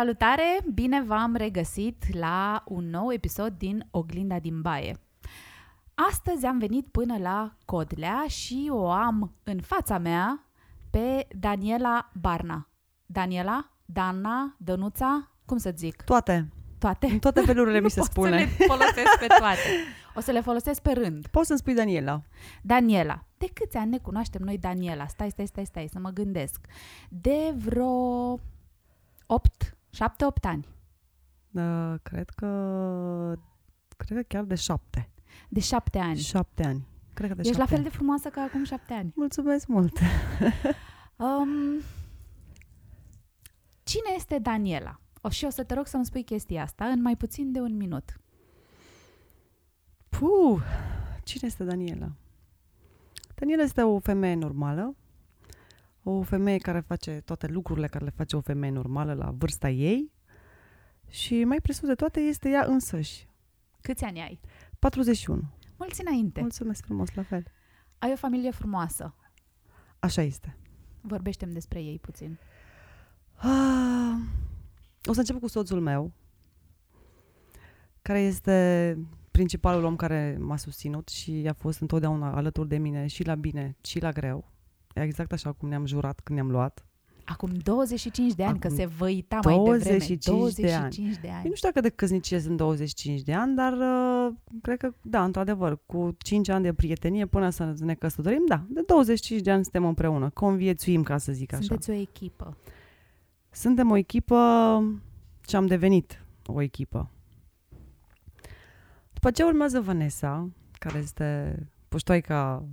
Hei, salutare! Bine v-am regăsit la un nou episod din Oglinda din Baie. Astăzi am venit până la Codlea și o am în fața mea pe Daniela Barna. Daniela? Dana? Dănuța? Cum să zic? Toate. Toate? În toate felurile mi Nu se pot spune. să le folosesc pe toate. O să le folosesc pe rând. Poți să-mi spui Daniela. Daniela. De câți ani ne cunoaștem noi Daniela? Stai, stai, stai, stai, să mă gândesc. De vreo 8, 7, 8 ani. Uh, cred că... Cred că chiar de șapte. De 7 ani. Șapte ani. Cred că de Ești la șapte fel de ani. frumoasă ca acum 7 ani. Mulțumesc mult. Um, cine este Daniela? O și o să te rog să-mi spui chestia asta în mai puțin de un minut. Puh! Cine este Daniela? Daniela este o femeie normală. O femeie care face toate lucrurile care le face o femeie normală la vârsta ei. Și mai presus de toate este ea însăși. Câți ani ai? 41. Mulți înainte. Mulțumesc frumos, la fel. Ai o familie frumoasă. Așa este. Vorbește-mi despre ei puțin. Ah, O să încep cu soțul meu, care este principalul om care m-a susținut și a fost întotdeauna alături de mine și la bine și la greu. Exact așa cum ne-am jurat când ne-am luat. Acum 25 de ani, Acum că se văita mai devreme. 25 de ani. 25 de Eu ani. nu știu dacă de căsnicie sunt 25 de ani, dar uh, cred că, da, într-adevăr, cu 5 ani de prietenie până să ne căsătorim, da, de 25 de ani suntem împreună, conviețuim, ca să zic așa. Sunteți o echipă. Suntem o echipă și am devenit o echipă. După ce urmează Vanessa, care este puștoica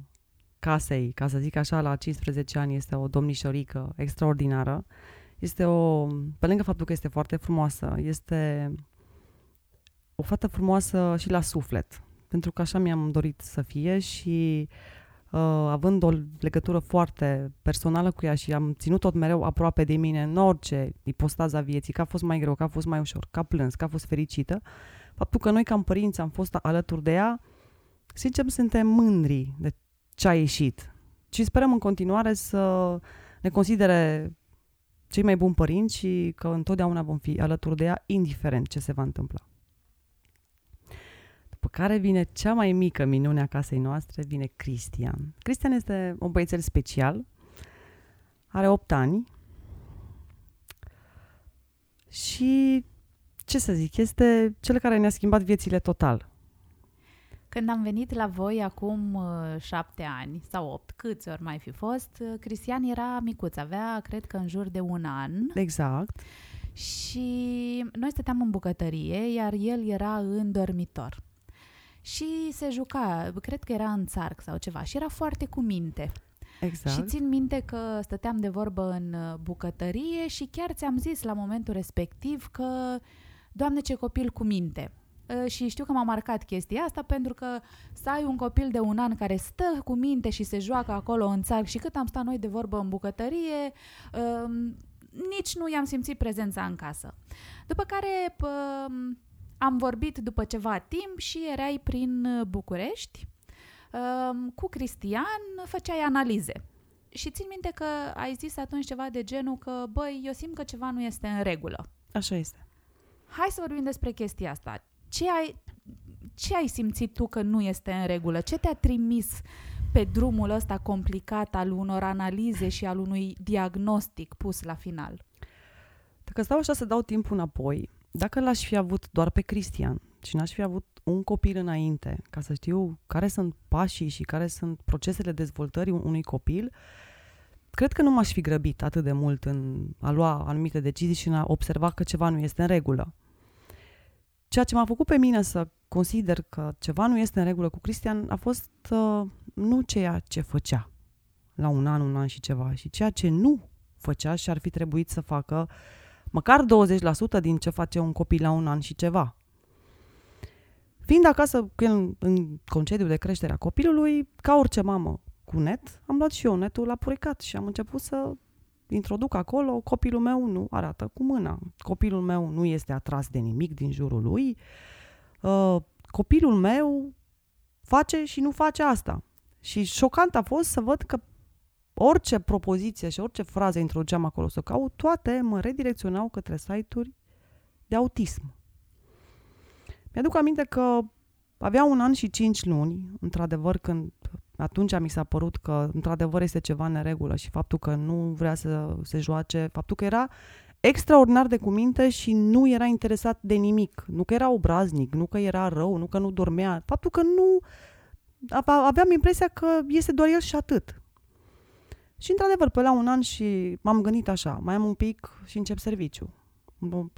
casei, ca să zic așa, la 15 ani, este o domnișorică extraordinară. Este o, pe lângă faptul că este foarte frumoasă, este o fată frumoasă și la suflet. Pentru că așa mi-am dorit să fie și uh, având o legătură foarte personală cu ea și am ținut tot mereu aproape de mine în orice ipostaza vieții, că a fost mai greu, că a fost mai ușor, că a plâns, că a fost fericită, faptul că noi ca părinți am fost alături de ea, sincer suntem mândri de ce a ieșit. Și sperăm în continuare să ne considere cei mai buni părinți și că întotdeauna vom fi alături de ea, indiferent ce se va întâmpla. După care vine cea mai mică minune a casei noastre, vine Cristian. Cristian este un băiețel special, are 8 ani și, ce să zic, este cel care ne-a schimbat viețile total. Când am venit la voi acum uh, șapte ani sau opt, câți ori mai fi fost, uh, Cristian era micuț, avea cred că în jur de un an Exact. și noi stăteam în bucătărie, iar el era în dormitor. Și se juca, cred că era în țarc sau ceva și era foarte cu minte. Exact. Și țin minte că stăteam de vorbă în uh, bucătărie și chiar ți-am zis la momentul respectiv că, Doamne, ce copil cu minte. Uh, Și știu că m-a marcat chestia asta pentru că să ai un copil de un an care stă cu minte și se joacă acolo în țarc și cât am stat noi de vorbă în bucătărie, um, nici nu i-am simțit prezența în casă. După care p- am vorbit după ceva timp și erai prin uh, București um, cu Cristian, făceai analize. Și țin minte că ai zis atunci ceva de genul că, băi, eu simt că ceva nu este în regulă. Așa este. Hai să vorbim despre chestia asta. Ce ai, ce ai simțit tu că nu este în regulă? Ce te-a trimis pe drumul ăsta complicat al unor analize și al unui diagnostic pus la final? Dacă stau așa să dau timpul înapoi, dacă l-aș fi avut doar pe Cristian și n-aș fi avut un copil înainte, ca să știu care sunt pașii și care sunt procesele dezvoltării unui copil, cred că nu m-aș fi grăbit atât de mult în a lua anumite decizii și în a observa că ceva nu este în regulă. Ceea ce m-a făcut pe mine să consider că ceva nu este în regulă cu Cristian a fost uh, nu ceea ce făcea la un an, un an și ceva, și ceea ce nu făcea și ar fi trebuit să facă măcar 20% din ce face un copil la un an și ceva. Fiind acasă cu el în concediu de creștere a copilului, ca orice mamă cu net, am luat și eu netul la puricat și am început să introduc acolo, copilul meu nu arată cu mâna, copilul meu nu este atras de nimic din jurul lui, uh, copilul meu face și nu face asta. Și șocant a fost să văd că orice propoziție și orice frază introduceam acolo să caut, toate mă redirecționau către site-uri de autism. Mi-aduc aminte că avea un an și cinci luni, într-adevăr, când atunci mi s-a părut că într-adevăr este ceva neregulă și faptul că nu vrea să se joace, faptul că era extraordinar de cuminte și nu era interesat de nimic. Nu că era obraznic, nu că era rău, nu că nu dormea. Faptul că nu... Aveam impresia că este doar el și atât. Și într-adevăr, pe la un an și m-am gândit așa, mai am un pic și încep serviciu.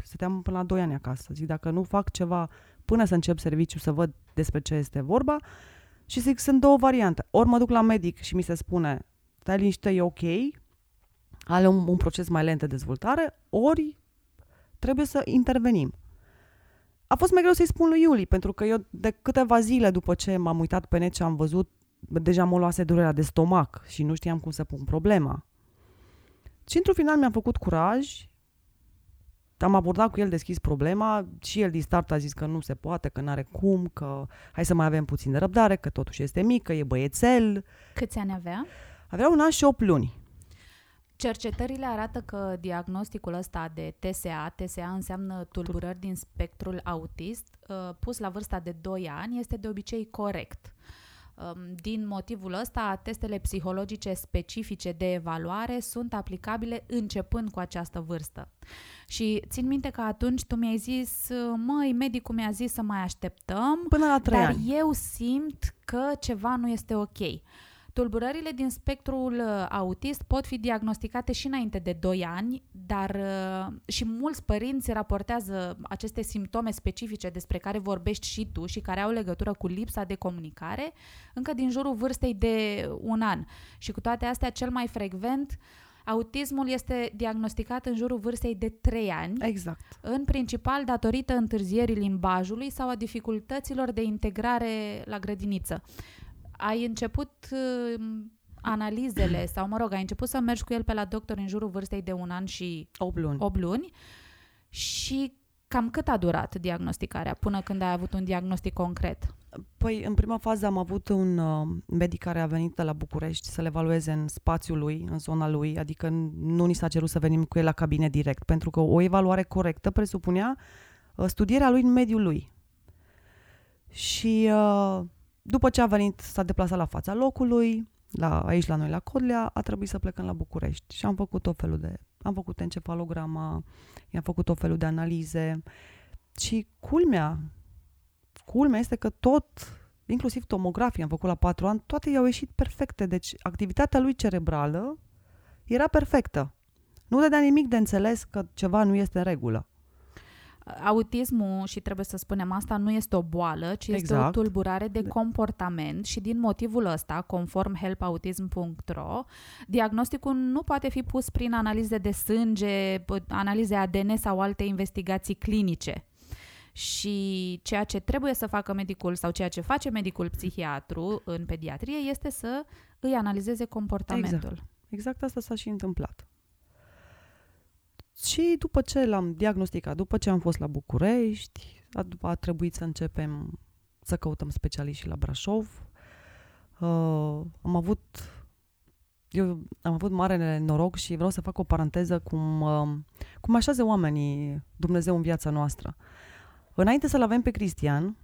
Stăteam până la 2 ani acasă. Zic, dacă nu fac ceva până să încep serviciu să văd despre ce este vorba, și zic, sunt două variante. Ori mă duc la medic și mi se spune, stai liniște, e ok, are un, un proces mai lent de dezvoltare, ori trebuie să intervenim. A fost mai greu să-i spun lui Iuli, pentru că eu de câteva zile după ce m-am uitat pe net și am văzut, deja mă luase durerea de stomac și nu știam cum să pun problema. Și într-un final mi-am făcut curaj am abordat cu el deschis problema și el din start a zis că nu se poate, că nu are cum, că hai să mai avem puțin de răbdare, că totuși este mic, că e băiețel. Câți ani avea? Avea un an și 8 luni. Cercetările arată că diagnosticul ăsta de TSA, TSA înseamnă tulburări din spectrul autist, uh, pus la vârsta de 2 ani, este de obicei corect. Um, din motivul ăsta, testele psihologice specifice de evaluare sunt aplicabile începând cu această vârstă. Și țin minte că atunci tu mi-ai zis, măi, medicul mi-a zis să mai așteptăm, Până la trei dar ani. eu simt că ceva nu este ok. Tulburările din spectrul uh, autist pot fi diagnosticate și înainte de 2 ani, dar uh, și mulți părinți raportează aceste simptome specifice despre care vorbești și tu și care au legătură cu lipsa de comunicare încă din jurul vârstei de un an. Și cu toate astea, cel mai frecvent, autismul este diagnosticat în jurul vârstei de 3 ani, Exact. în principal datorită întârzierii limbajului sau a dificultăților de integrare la grădiniță ai început uh, analizele sau, mă rog, ai început să mergi cu el pe la doctor în jurul vârstei de un an și 8 luni. 8 luni și cam cât a durat diagnosticarea până când ai avut un diagnostic concret? Păi, în prima fază am avut un uh, medic care a venit de la București să le evalueze în spațiul lui, în zona lui, adică nu ni s-a cerut să venim cu el la cabine direct, pentru că o evaluare corectă presupunea uh, studierea lui în mediul lui. Și uh, după ce a venit, s-a deplasat la fața locului, la, aici la noi la Codlea, a trebuit să plecăm la București și am făcut tot felul de... Am făcut encefalograma, i-am făcut tot felul de analize și culmea, culmea este că tot, inclusiv tomografia am făcut la patru ani, toate i-au ieșit perfecte. Deci activitatea lui cerebrală era perfectă. Nu dădea nimic de înțeles că ceva nu este în regulă. Autismul, și trebuie să spunem asta, nu este o boală, ci este o Exact. tulburare de comportament și din motivul ăsta, conform helpautism.ro, diagnosticul nu poate fi pus prin analize de sânge, p- analize ADN sau alte investigații clinice. Și ceea ce trebuie să facă medicul sau ceea ce face medicul psihiatru în pediatrie este să îi analizeze comportamentul. Exact asta s-a și întâmplat. Și după ce l-am diagnosticat, după ce am fost la București, a, după a trebuit să începem să căutăm specialiști și la Brașov. Uh, am avut eu am avut mare noroc și vreau să fac o paranteză cum, uh, cum așează oamenii Dumnezeu în viața noastră. Înainte să-l avem pe Cristian,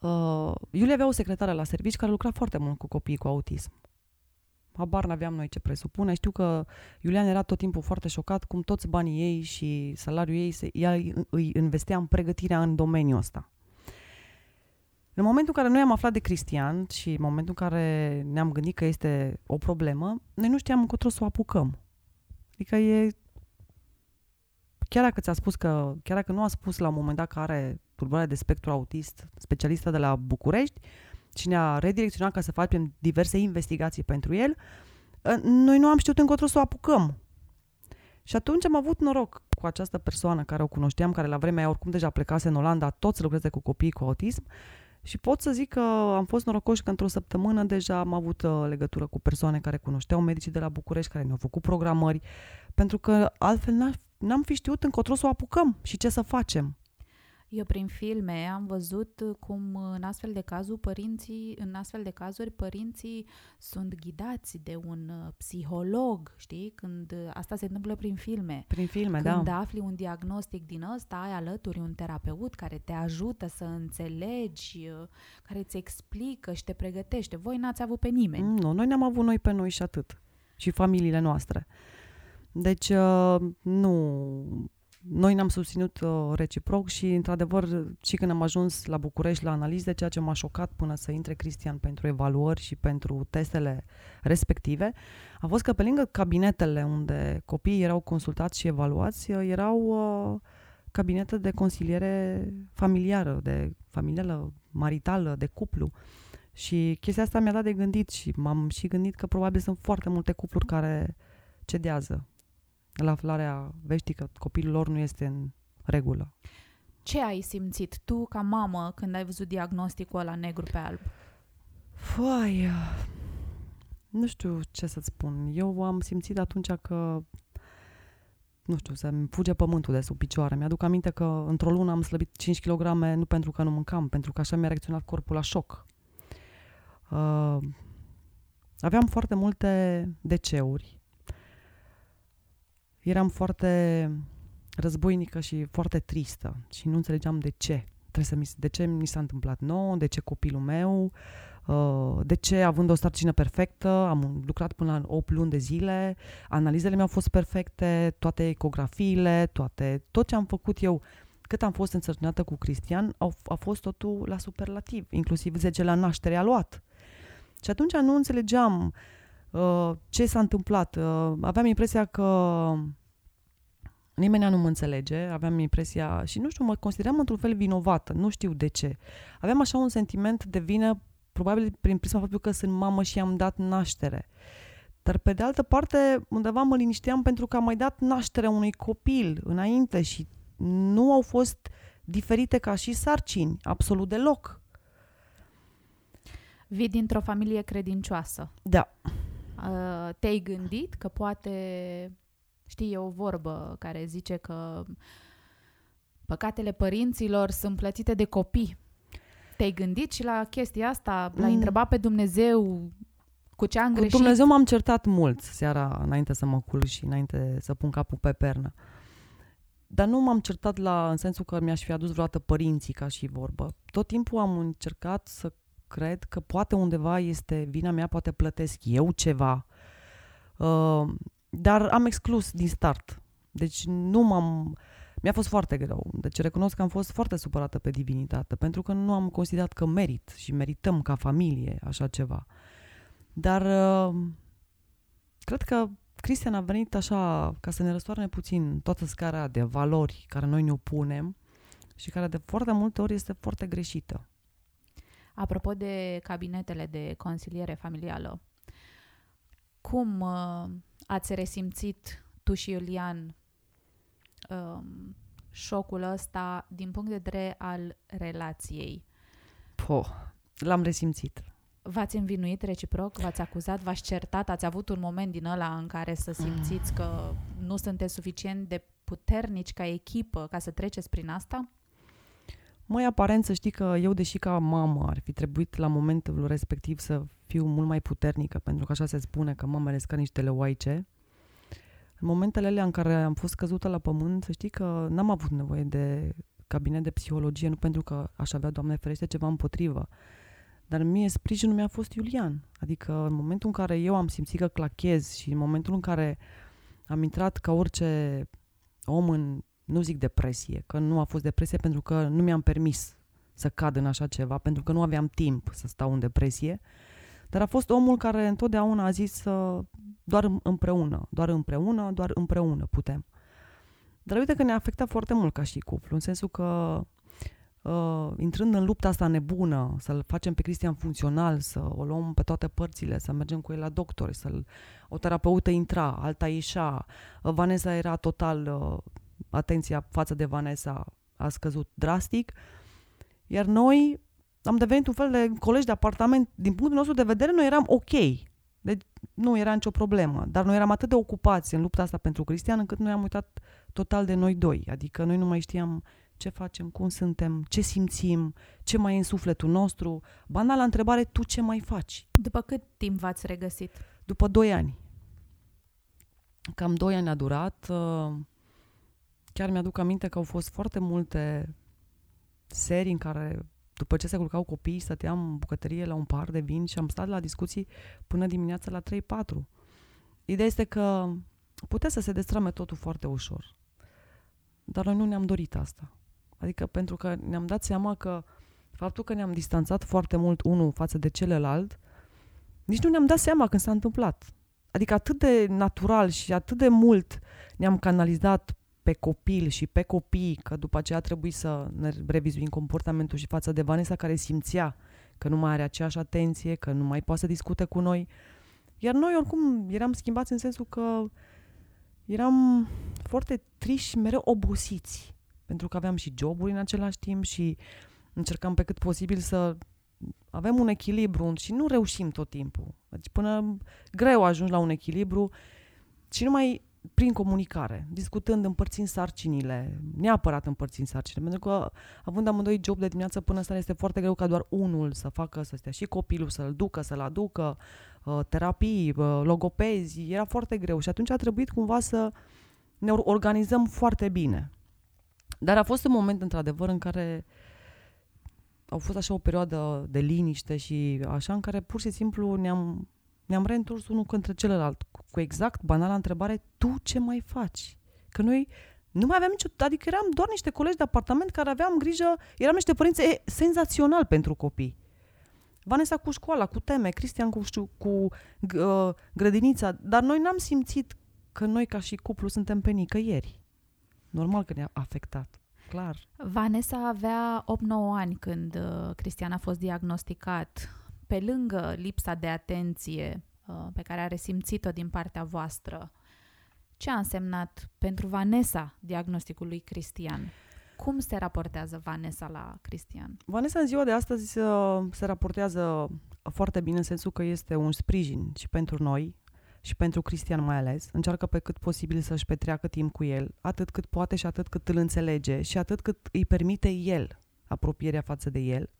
uh, Iulia avea o secretară la servici care lucra foarte mult cu copiii cu autism. Habar n-aveam noi ce presupune. Știu că Iulian era tot timpul foarte șocat cum toți banii ei și salariul ei se, ea îi- îi investea în pregătirea în domeniul ăsta. În momentul în care noi am aflat de Cristian și în momentul în care ne-am gândit că este o problemă, noi nu știam încotro să o apucăm. Adică e... Chiar dacă ți-a spus că, chiar dacă nu a spus la un moment dat că are tulburare de spectru autist, specialistă de la București, și ne-a redirecționat ca să facem diverse investigații pentru el, ă, noi nu am știut încotro să o apucăm. Și atunci am avut noroc cu această persoană care o cunoșteam, care la vremea aia oricum deja plecase în Olanda, tot să lucreze cu copii cu autism și pot să zic că am fost norocoși că într-o săptămână deja am avut uh, legătură cu persoane care cunoșteau medicii de la București, care ne-au făcut programări, pentru că altfel n-a- n-am fi știut încotro să o apucăm și ce să facem. Eu prin filme am văzut cum în astfel de cazuri părinții, în astfel de cazuri părinții sunt ghidați de un uh, psiholog, știi? Când uh, asta se întâmplă prin filme. Prin filme, Când da. afli un diagnostic din ăsta, ai alături un terapeut care te ajută să înțelegi, uh, care îți explică și te pregătește. Voi n-ați avut pe nimeni. Mm, Nu, noi ne-am avut noi pe noi și atât. Și familiile noastre. Deci, uh, nu... Noi ne-am susținut uh, reciproc și, într-adevăr, și când am ajuns la București la analize, ceea ce m-a șocat până să intre Cristian pentru evaluări și pentru testele respective, a fost că pe lângă cabinetele unde copiii erau consultați și evaluați, uh, erau uh, cabinete de consiliere familiară, de familială, maritală, de cuplu. Și chestia asta mi-a dat de gândit și m-am și gândit că probabil sunt foarte multe cupluri care cedează la aflarea veștii că copilul lor nu este în regulă. Ce ai simțit tu ca mamă când ai văzut diagnosticul ăla negru pe alb? Fai, nu știu ce să-ți spun. Eu am simțit atunci că nu știu, să-mi fuge pământul de sub picioare. Mi-aduc aminte că într-o lună am slăbit 5 kg, nu pentru că nu mâncam, pentru că așa mi-a reacționat corpul la șoc. Uh, aveam foarte multe deceuri. Eram foarte războinică și foarte tristă și nu înțelegeam de ce. Trebuie să mi, de ce mi s-a întâmplat nou, de ce copilul meu, uh, de ce, având o sarcină perfectă, am lucrat până la 8 luni de zile, analizele mi-au fost perfecte, toate ecografiile, toate, tot ce am făcut eu, cât am fost însărcinată cu Cristian, au, a fost totul la superlativ, inclusiv 10 la naștere a luat. Și atunci nu înțelegeam uh, ce s-a întâmplat. Uh, aveam impresia că nimeni nu mă înțelege, aveam impresia și nu știu, mă consideram într-un fel vinovată, nu știu de ce. Aveam așa un sentiment de vină, probabil prin prisma faptului că sunt mamă și am dat naștere. Dar pe de altă parte, undeva mă linișteam pentru că am mai dat naștere unui copil înainte și nu au fost diferite ca și sarcini, absolut deloc. Vii dintr-o familie credincioasă. Da. Uh, te-ai gândit că poate, știi, e o vorbă care zice că păcatele părinților sunt plătite de copii. Te-ai gândit și la chestia asta? L-ai Mm. întrebat pe Dumnezeu cu ce am Cu greșit? Dumnezeu m-am certat mult seara înainte să mă culc și înainte să pun capul pe pernă. Dar nu m-am certat la, în sensul că mi-aș fi adus vreodată părinții ca și vorbă. Tot timpul am încercat să cred că poate undeva este vina mea, poate plătesc eu ceva. Uh, dar am exclus din start. Deci nu m-am... Mi-a fost foarte greu. Deci recunosc că am fost foarte supărată pe divinitate, pentru că nu am considerat că merit și merităm ca familie așa ceva. Dar uh, cred că Cristian a venit așa ca să ne răstoarne puțin toată scara de valori care noi ne opunem și care de foarte multe ori este foarte greșită. Apropo de cabinetele de consiliere familială, cum uh, ați resimțit tu și Iulian um, șocul ăsta din punct de vedere al relației? Poh, l-am resimțit. V-ați învinuit reciproc? V-ați acuzat? V-ați certat? Ați avut un moment din ăla în care să simțiți că nu sunteți suficient de puternici ca echipă ca să treceți prin asta? Mai aparent să știi că eu, deși ca mamă ar fi trebuit la momentul respectiv să fiu mult mai puternică, pentru că așa se spune că mamele sunt ca niște leoaice, în momentele alea în care am fost căzută la pământ, să știi că n-am avut nevoie de cabinet de psihologie, nu pentru că aș avea, Doamne ferește, ceva împotrivă. Dar mie sprijinul mi-a fost Iulian. Adică în momentul în care eu am simțit că clachez și în momentul în care am intrat ca orice om în, nu zic depresie, că nu a fost depresie pentru că nu mi-am permis să cad în așa ceva, pentru că nu aveam timp să stau în depresie, dar a fost omul care întotdeauna a zis uh, doar împreună, doar împreună, doar împreună putem. Dar uite că ne-a afectat foarte mult ca și cuplu, în sensul că uh, intrând în lupta asta nebună, să-l facem pe Cristian funcțional, să o luăm pe toate părțile, să mergem cu el la doctor, să-l, o terapeută intra, alta ieșea, uh, Vanessa era total, uh, atenția față de Vanessa a scăzut drastic, iar noi am devenit un fel de colegi de apartament. Din punctul nostru de vedere, noi eram ok. Deci nu era nicio problemă. Dar noi eram atât de ocupați în lupta asta pentru Cristian, încât noi am uitat total de noi doi. Adică noi nu mai știam ce facem, cum suntem, ce simțim, ce mai e în sufletul nostru. Banala întrebare, tu ce mai faci? După cât timp v-ați regăsit? După doi ani. Cam doi ani a durat. Uh, chiar mi-aduc aminte că au fost foarte multe serii în care după ce se culcau copiii, stăteam în bucătărie la un par de vin și am stat la discuții până dimineața la 3-4. Ideea este că putea să se destrame totul foarte ușor. Dar noi nu ne-am dorit asta. Adică pentru că ne-am dat seama că faptul că ne-am distanțat foarte mult unul față de celălalt, nici nu ne-am dat seama când s-a întâmplat. Adică atât de natural și atât de mult ne-am canalizat pe copil și pe copii, că după aceea trebuie să ne revizuim comportamentul și față de Vanessa care simțea că nu mai are aceeași atenție, că nu mai poate să discute cu noi. Iar noi oricum eram schimbați în sensul că eram foarte triști și mereu obosiți. Pentru că aveam și joburi în același timp și încercam pe cât posibil să avem un echilibru și nu reușim tot timpul. Deci până greu ajungi la un echilibru și numai prin comunicare, discutând, împărțind sarcinile, neapărat împărțind sarcinile, pentru că având amândoi job de dimineață până seara este foarte greu ca doar unul să facă, să stea și copilul, să-l ducă, să-l aducă, uh, terapii, uh, logopezi, era foarte greu și atunci a trebuit cumva să ne organizăm foarte bine. Dar a fost un moment, într-adevăr, în care au fost așa o perioadă de liniște și așa, în care pur și simplu ne-am, ne-am reîntors unul către celălalt, cu exact banala întrebare, tu ce mai faci? Că noi nu mai aveam nicio... Adică eram doar niște colegi de apartament care aveam grijă, eram niște părinți e, senzațional pentru copii. Vanessa cu școala, cu teme, Cristian cu, știu, cu uh, grădinița, dar noi n-am simțit că noi ca și cuplu suntem pe nicăieri. Normal că ne-a afectat, clar. Vanessa avea 8-9 ani când uh, Cristian a fost diagnosticat. Pe lângă lipsa de atenție uh, pe care a resimțit-o din partea voastră, ce a însemnat pentru Vanessa diagnosticul lui Cristian? Cum se raportează Vanessa la Cristian? Vanessa în ziua de astăzi uh, se raportează foarte bine în sensul că este un sprijin și pentru noi, și pentru Cristian mai ales, încearcă pe cât posibil să-și petreacă timp cu el, atât cât poate și atât cât îl înțelege și atât cât îi permite el apropierea față de el,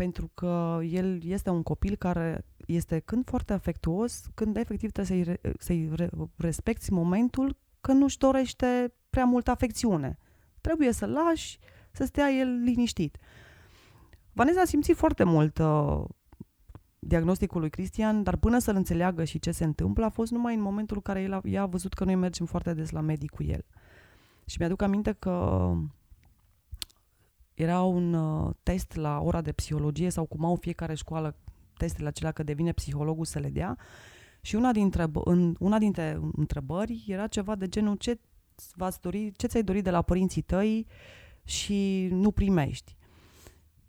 pentru că el este un copil care este când foarte afectuos, când efectiv trebuie să-i, re- să-i re- respecti momentul când nu-și dorește prea multă afecțiune. Trebuie să lași să stea el liniștit. Vanessa a simțit foarte mult uh, diagnosticul lui Cristian, dar până să-l înțeleagă și ce se întâmplă, a fost numai în momentul în care el a, ea a văzut că noi mergem foarte des la medic cu el. Și mi-aduc aminte că era un uh, test la ora de psihologie sau cum au fiecare școală testele acelea că devine psihologul să le dea și una dintre, în, una dintre întrebări era ceva de genul ce, v-ați dori, ce ți-ai dorit de la părinții tăi și nu primești.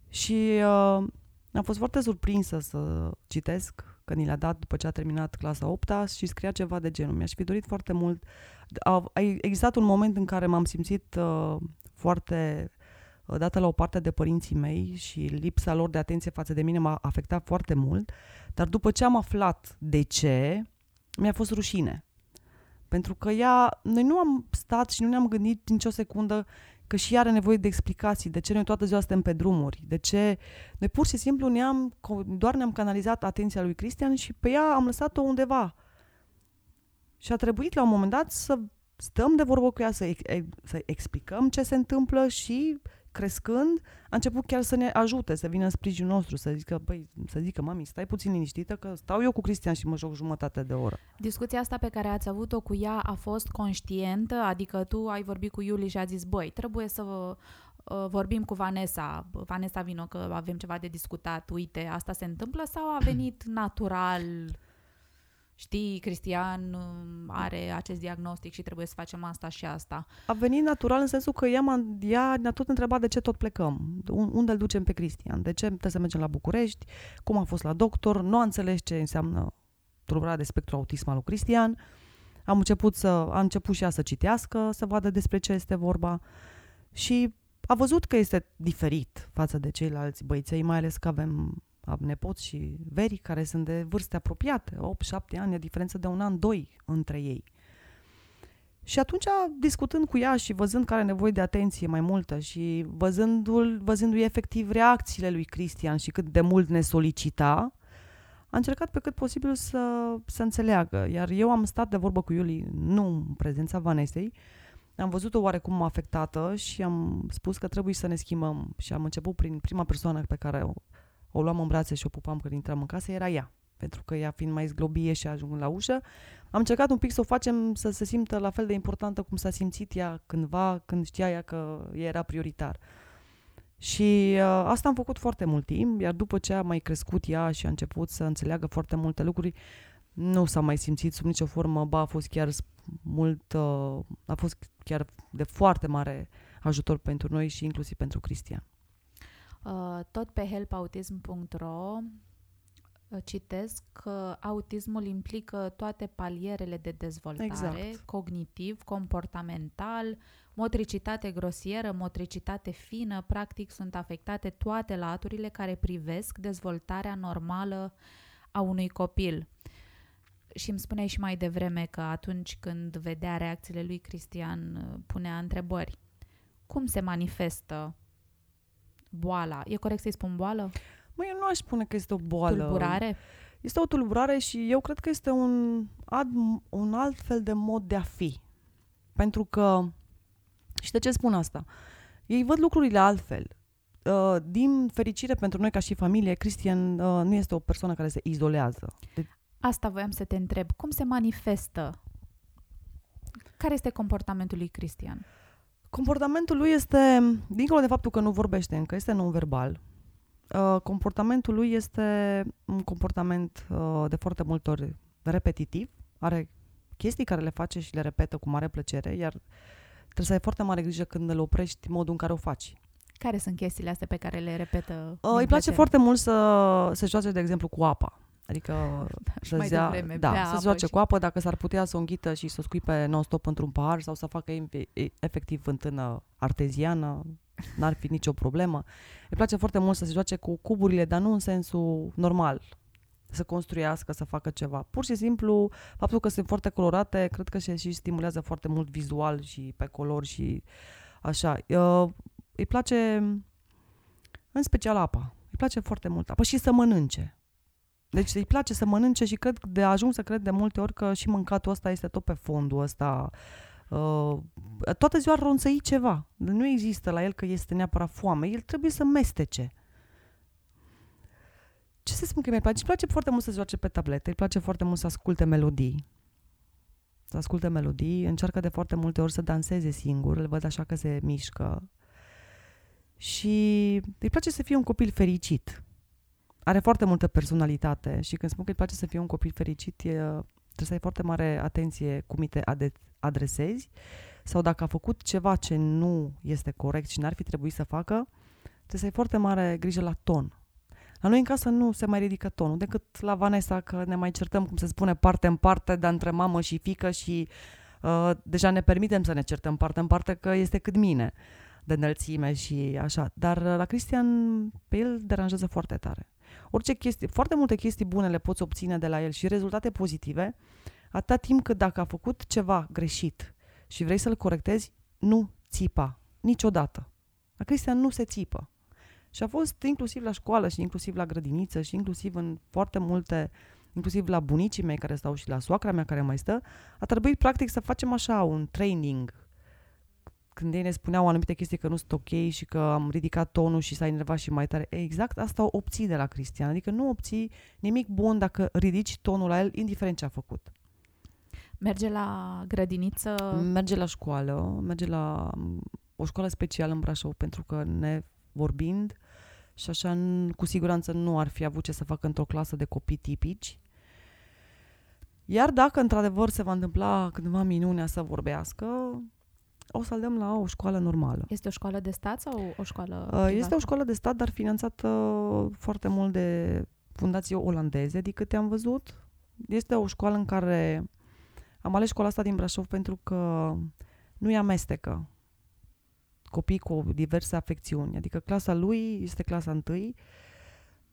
Și uh, am fost foarte surprinsă să citesc că ni l-a dat după ce a terminat clasa 8 și scria ceva de genul. Mi-aș fi dorit foarte mult. A, a existat un moment în care m-am simțit uh, foarte uh, dată la o parte de părinții mei și lipsa lor de atenție față de mine m-a afectat foarte mult, dar după ce am aflat de ce, mi-a fost rușine. Pentru că ea, noi nu am stat și nu ne-am gândit nicio secundă că și ea are nevoie de explicații, de ce noi toată ziua suntem pe drumuri, de ce... Noi pur și simplu ne-am, doar ne-am canalizat atenția lui Cristian și pe ea am lăsat-o undeva. Și a trebuit la un moment dat să stăm de vorbă cu ea, să, să explicăm ce se întâmplă și crescând, a început chiar să ne ajute, să vină în sprijinul nostru, să zică, băi, să zică, mami, stai puțin liniștită că stau eu cu Cristian și mă joc jumătate de oră. Discuția asta pe care ați avut-o cu ea a fost conștientă? Adică tu ai vorbit cu Iuliș și a zis, băi, trebuie să uh, vorbim cu Vanessa, Vanessa vino că avem ceva de discutat, uite, asta se întâmplă sau a venit natural știi, Cristian um, are acest diagnostic și trebuie să facem asta și asta. A venit natural în sensul că ea, m-a, ea ne-a tot întrebat de ce tot plecăm, unde îl ducem pe Cristian, de ce trebuie să mergem la București, cum a fost la doctor, nu a înțeles ce înseamnă tulburarea de spectru autism al lui Cristian. Am început să, a început și ea să citească, să vadă despre ce este vorba. Și a văzut că este diferit față de ceilalți băiței, mai ales că avem am nepoți și veri care sunt de vârste apropiate, 8-7 ani, e diferență de un an, doi între ei. Și atunci, discutând cu ea și văzând că are nevoie de atenție mai multă și văzându-l, văzându-i efectiv reacțiile lui Cristian și cât de mult ne solicita, a încercat pe cât posibil să, să înțeleagă. Iar eu am stat de vorbă cu Iuli, nu în prezența Vanesei, am văzut-o oarecum afectată și am spus că trebuie să ne schimbăm. Și am început prin prima persoană pe care o, o luam în brațe și o pupam când intram în casă, era ea. Pentru că ea fiind mai zglobie și ajungând la ușă, am încercat un pic să o facem să se simtă la fel de importantă cum s-a simțit ea cândva, când știa ea că era prioritar. Și uh, asta am făcut foarte mult timp, iar după ce a mai crescut ea și a început să înțeleagă foarte multe lucruri, nu s-a mai simțit sub nicio formă, ba a fost chiar mult, uh, a fost chiar de foarte mare ajutor pentru noi și inclusiv pentru Cristian. Uh, tot pe helpautism.ro uh, citesc că autismul implică toate palierele de dezvoltare, exact. cognitiv, comportamental, motricitate grosieră, motricitate fină, practic sunt afectate toate laturile care privesc dezvoltarea normală a unui copil. Și îmi spuneai și mai devreme că atunci când vedea reacțiile lui Cristian, uh, punea întrebări. Cum se manifestă boala? E corect să-i spun boală? Măi, eu nu aș spune că este o boală. Tulburare? Este o tulburare și eu cred că este un, un alt fel de mod de a fi. Pentru că, și de ce spun asta? Ei văd lucrurile altfel. Uh, din fericire pentru noi ca și familie, Cristian uh, nu este o persoană care se izolează. De- Asta voiam să te întreb. Cum se manifestă? Care este comportamentul lui Cristian? Comportamentul lui este, dincolo de faptul că nu vorbește încă, este non-verbal. Uh, comportamentul lui este un comportament uh, de foarte multe ori repetitiv. Are chestii care le face și le repetă cu mare plăcere, iar trebuie să ai foarte mare grijă când îl oprești modul în care o faci. Care sunt chestiile astea pe care le repetă? Uh, din îi place plăcere? foarte mult să se joace, de exemplu, cu apa. Adică și să mai zia, devreme, da, bea să apă joace și- cu apă, dacă s-ar putea să o înghită și să o scuipe non-stop într-un pahar sau să facă e- e- efectiv fântână arteziană, n-ar fi nicio problemă. Îi place foarte mult să se joace cu cuburile, dar nu în sensul normal, să construiască, să facă ceva. Pur și simplu, faptul că sunt foarte colorate, cred că și, și stimulează foarte mult vizual și pe color și așa. Uh, îi place, în special apa. Îi place foarte mult apa și să mănânce. Deci îi place să mănânce și cred de ajung să cred de multe ori că și mâncatul ăsta este tot pe fondul ăsta. Uh, toată ziua ronțăi ceva. Nu există la el că este neapărat foame. El trebuie să mestece. Ce să spun că mi-e place? Îi place foarte mult să se joace pe tabletă, îi place foarte mult să asculte melodii. Să asculte melodii, încearcă de foarte multe ori să danseze singur, îl văd așa că se mișcă. Și îi place să fie un copil fericit are foarte multă personalitate și când spun că îi place să fie un copil fericit, e, trebuie să ai foarte mare atenție cum îi te ade- adresezi sau dacă a făcut ceva ce nu este corect și n-ar fi trebuit să facă, trebuie să ai foarte mare grijă la ton. La noi în casă nu se mai ridică tonul, decât la Vanessa, că ne mai certăm, cum se spune, parte în parte, dar între mamă și fică și uh, deja ne permitem să ne certăm parte în parte, că este cât mine de înălțime și așa. Dar uh, la Cristian, pe el deranjează foarte tare. Orice chestie, foarte multe chestii bune le poți obține de la el și rezultate pozitive, atâta timp cât dacă a făcut ceva greșit și vrei să-l corectezi, nu țipa. Niciodată. La Cristian nu se țipă. Și a fost inclusiv la școală și inclusiv la grădiniță și inclusiv în foarte multe, inclusiv la bunicii mei care stau și la soacra mea care mai stă, a trebuit practic să facem așa un training când ei ne spuneau anumite chestii că nu sunt ok și că am ridicat tonul și s-a enervat și mai tare. Exact asta obții de la Cristian. Adică nu obții nimic bun dacă ridici tonul la el, indiferent ce a făcut. Merge la grădiniță? Merge la școală, merge la m, o școală specială în Brașov, pentru că ne vorbind și așa n- cu siguranță nu ar fi avut ce să facă într-o clasă de copii tipici. Iar dacă într-adevăr se va întâmpla cândva minunea să vorbească, o să-l dăm la o școală normală. Este o școală de stat sau o școală Uh, privată? Este o școală de stat, dar finanțată foarte mult de fundații olandeze, din câte am văzut. Este o școală în care am ales școala asta din Brașov pentru că nu îi amestecă copii cu diverse afecțiuni. Adică clasa lui este clasa întâi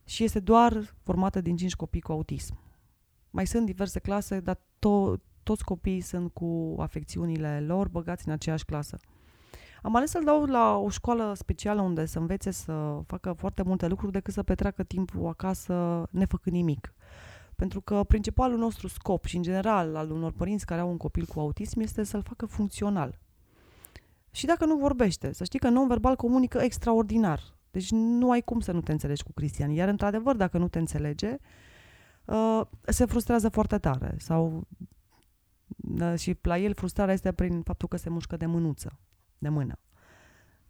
și este doar formată din cinci copii cu autism. Mai sunt diverse clase, dar to- toți copiii sunt cu afecțiunile lor băgați în aceeași clasă. Am ales să-l dau la o școală specială unde să învețe să facă foarte multe lucruri decât să petreacă timpul acasă nefăcând nimic. Pentru că principalul nostru scop și în general al unor părinți care au un copil cu autism este să-l facă funcțional. Și dacă nu vorbește, să știi că non-verbal comunică extraordinar. Deci nu ai cum să nu te înțelegi cu Cristian. Iar într-adevăr, dacă nu te înțelege, uh, se frustrează foarte tare. Sau uh, și la el frustrarea este prin faptul că se mușcă de mânuță, de mână.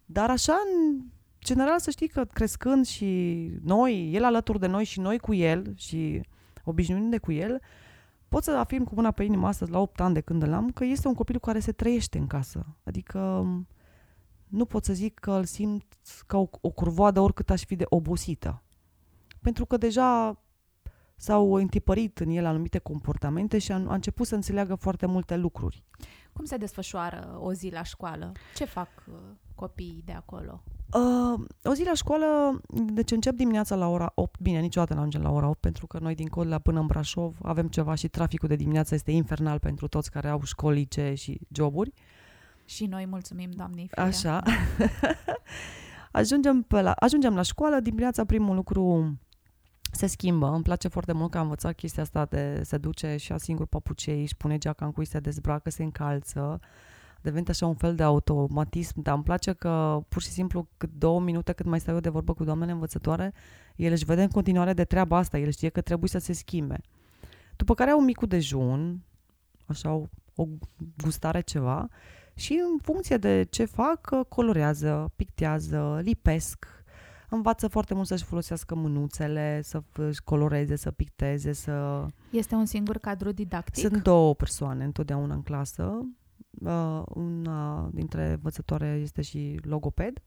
Dar așa, în general, să știi că crescând și noi, el alături de noi și noi cu el și obișnuindu-ne cu el, pot să afirm cu mâna pe inimă astăzi, la 8 ani de când îl am, că este un copil cu care se trăiește în casă. Adică nu pot să zic că îl simt ca o, o curvoadă oricât aș fi de obosită. Pentru că deja s-au întipărit în el anumite comportamente și a, a început să înțeleagă foarte multe lucruri. Cum se desfășoară o zi la școală? Ce fac uh, copiii de acolo? Uh, o zi la școală, deci încep dimineața la ora 8. Bine, niciodată nu ajungem la ora 8, pentru că noi din Codlea până în Brașov avem ceva și traficul de dimineață este infernal pentru toți care au școlice și joburi. Și noi mulțumim, doamnei Firea. Așa. ajungem, pe la, ajungem la școală, dimineața primul lucru se schimbă. Îmi place foarte mult că am învățat chestia asta de se duce și a singur papucei, își pune geaca în cui se dezbracă, se încalță devenit așa un fel de automatism, dar îmi place că pur și simplu cât două minute cât mai stau eu de vorbă cu doamnele învățătoare, el își vede în continuare de treaba asta, el știe că trebuie să se schimbe. După care au un mic dejun, așa o, o gustare ceva, și în funcție de ce fac, colorează, pictează, lipesc, învață foarte mult să-și folosească mânuțele, să coloreze, să picteze, să... Este un singur cadru didactic? Sunt două persoane întotdeauna în clasă. Uh, una dintre învățătoare este și logoped.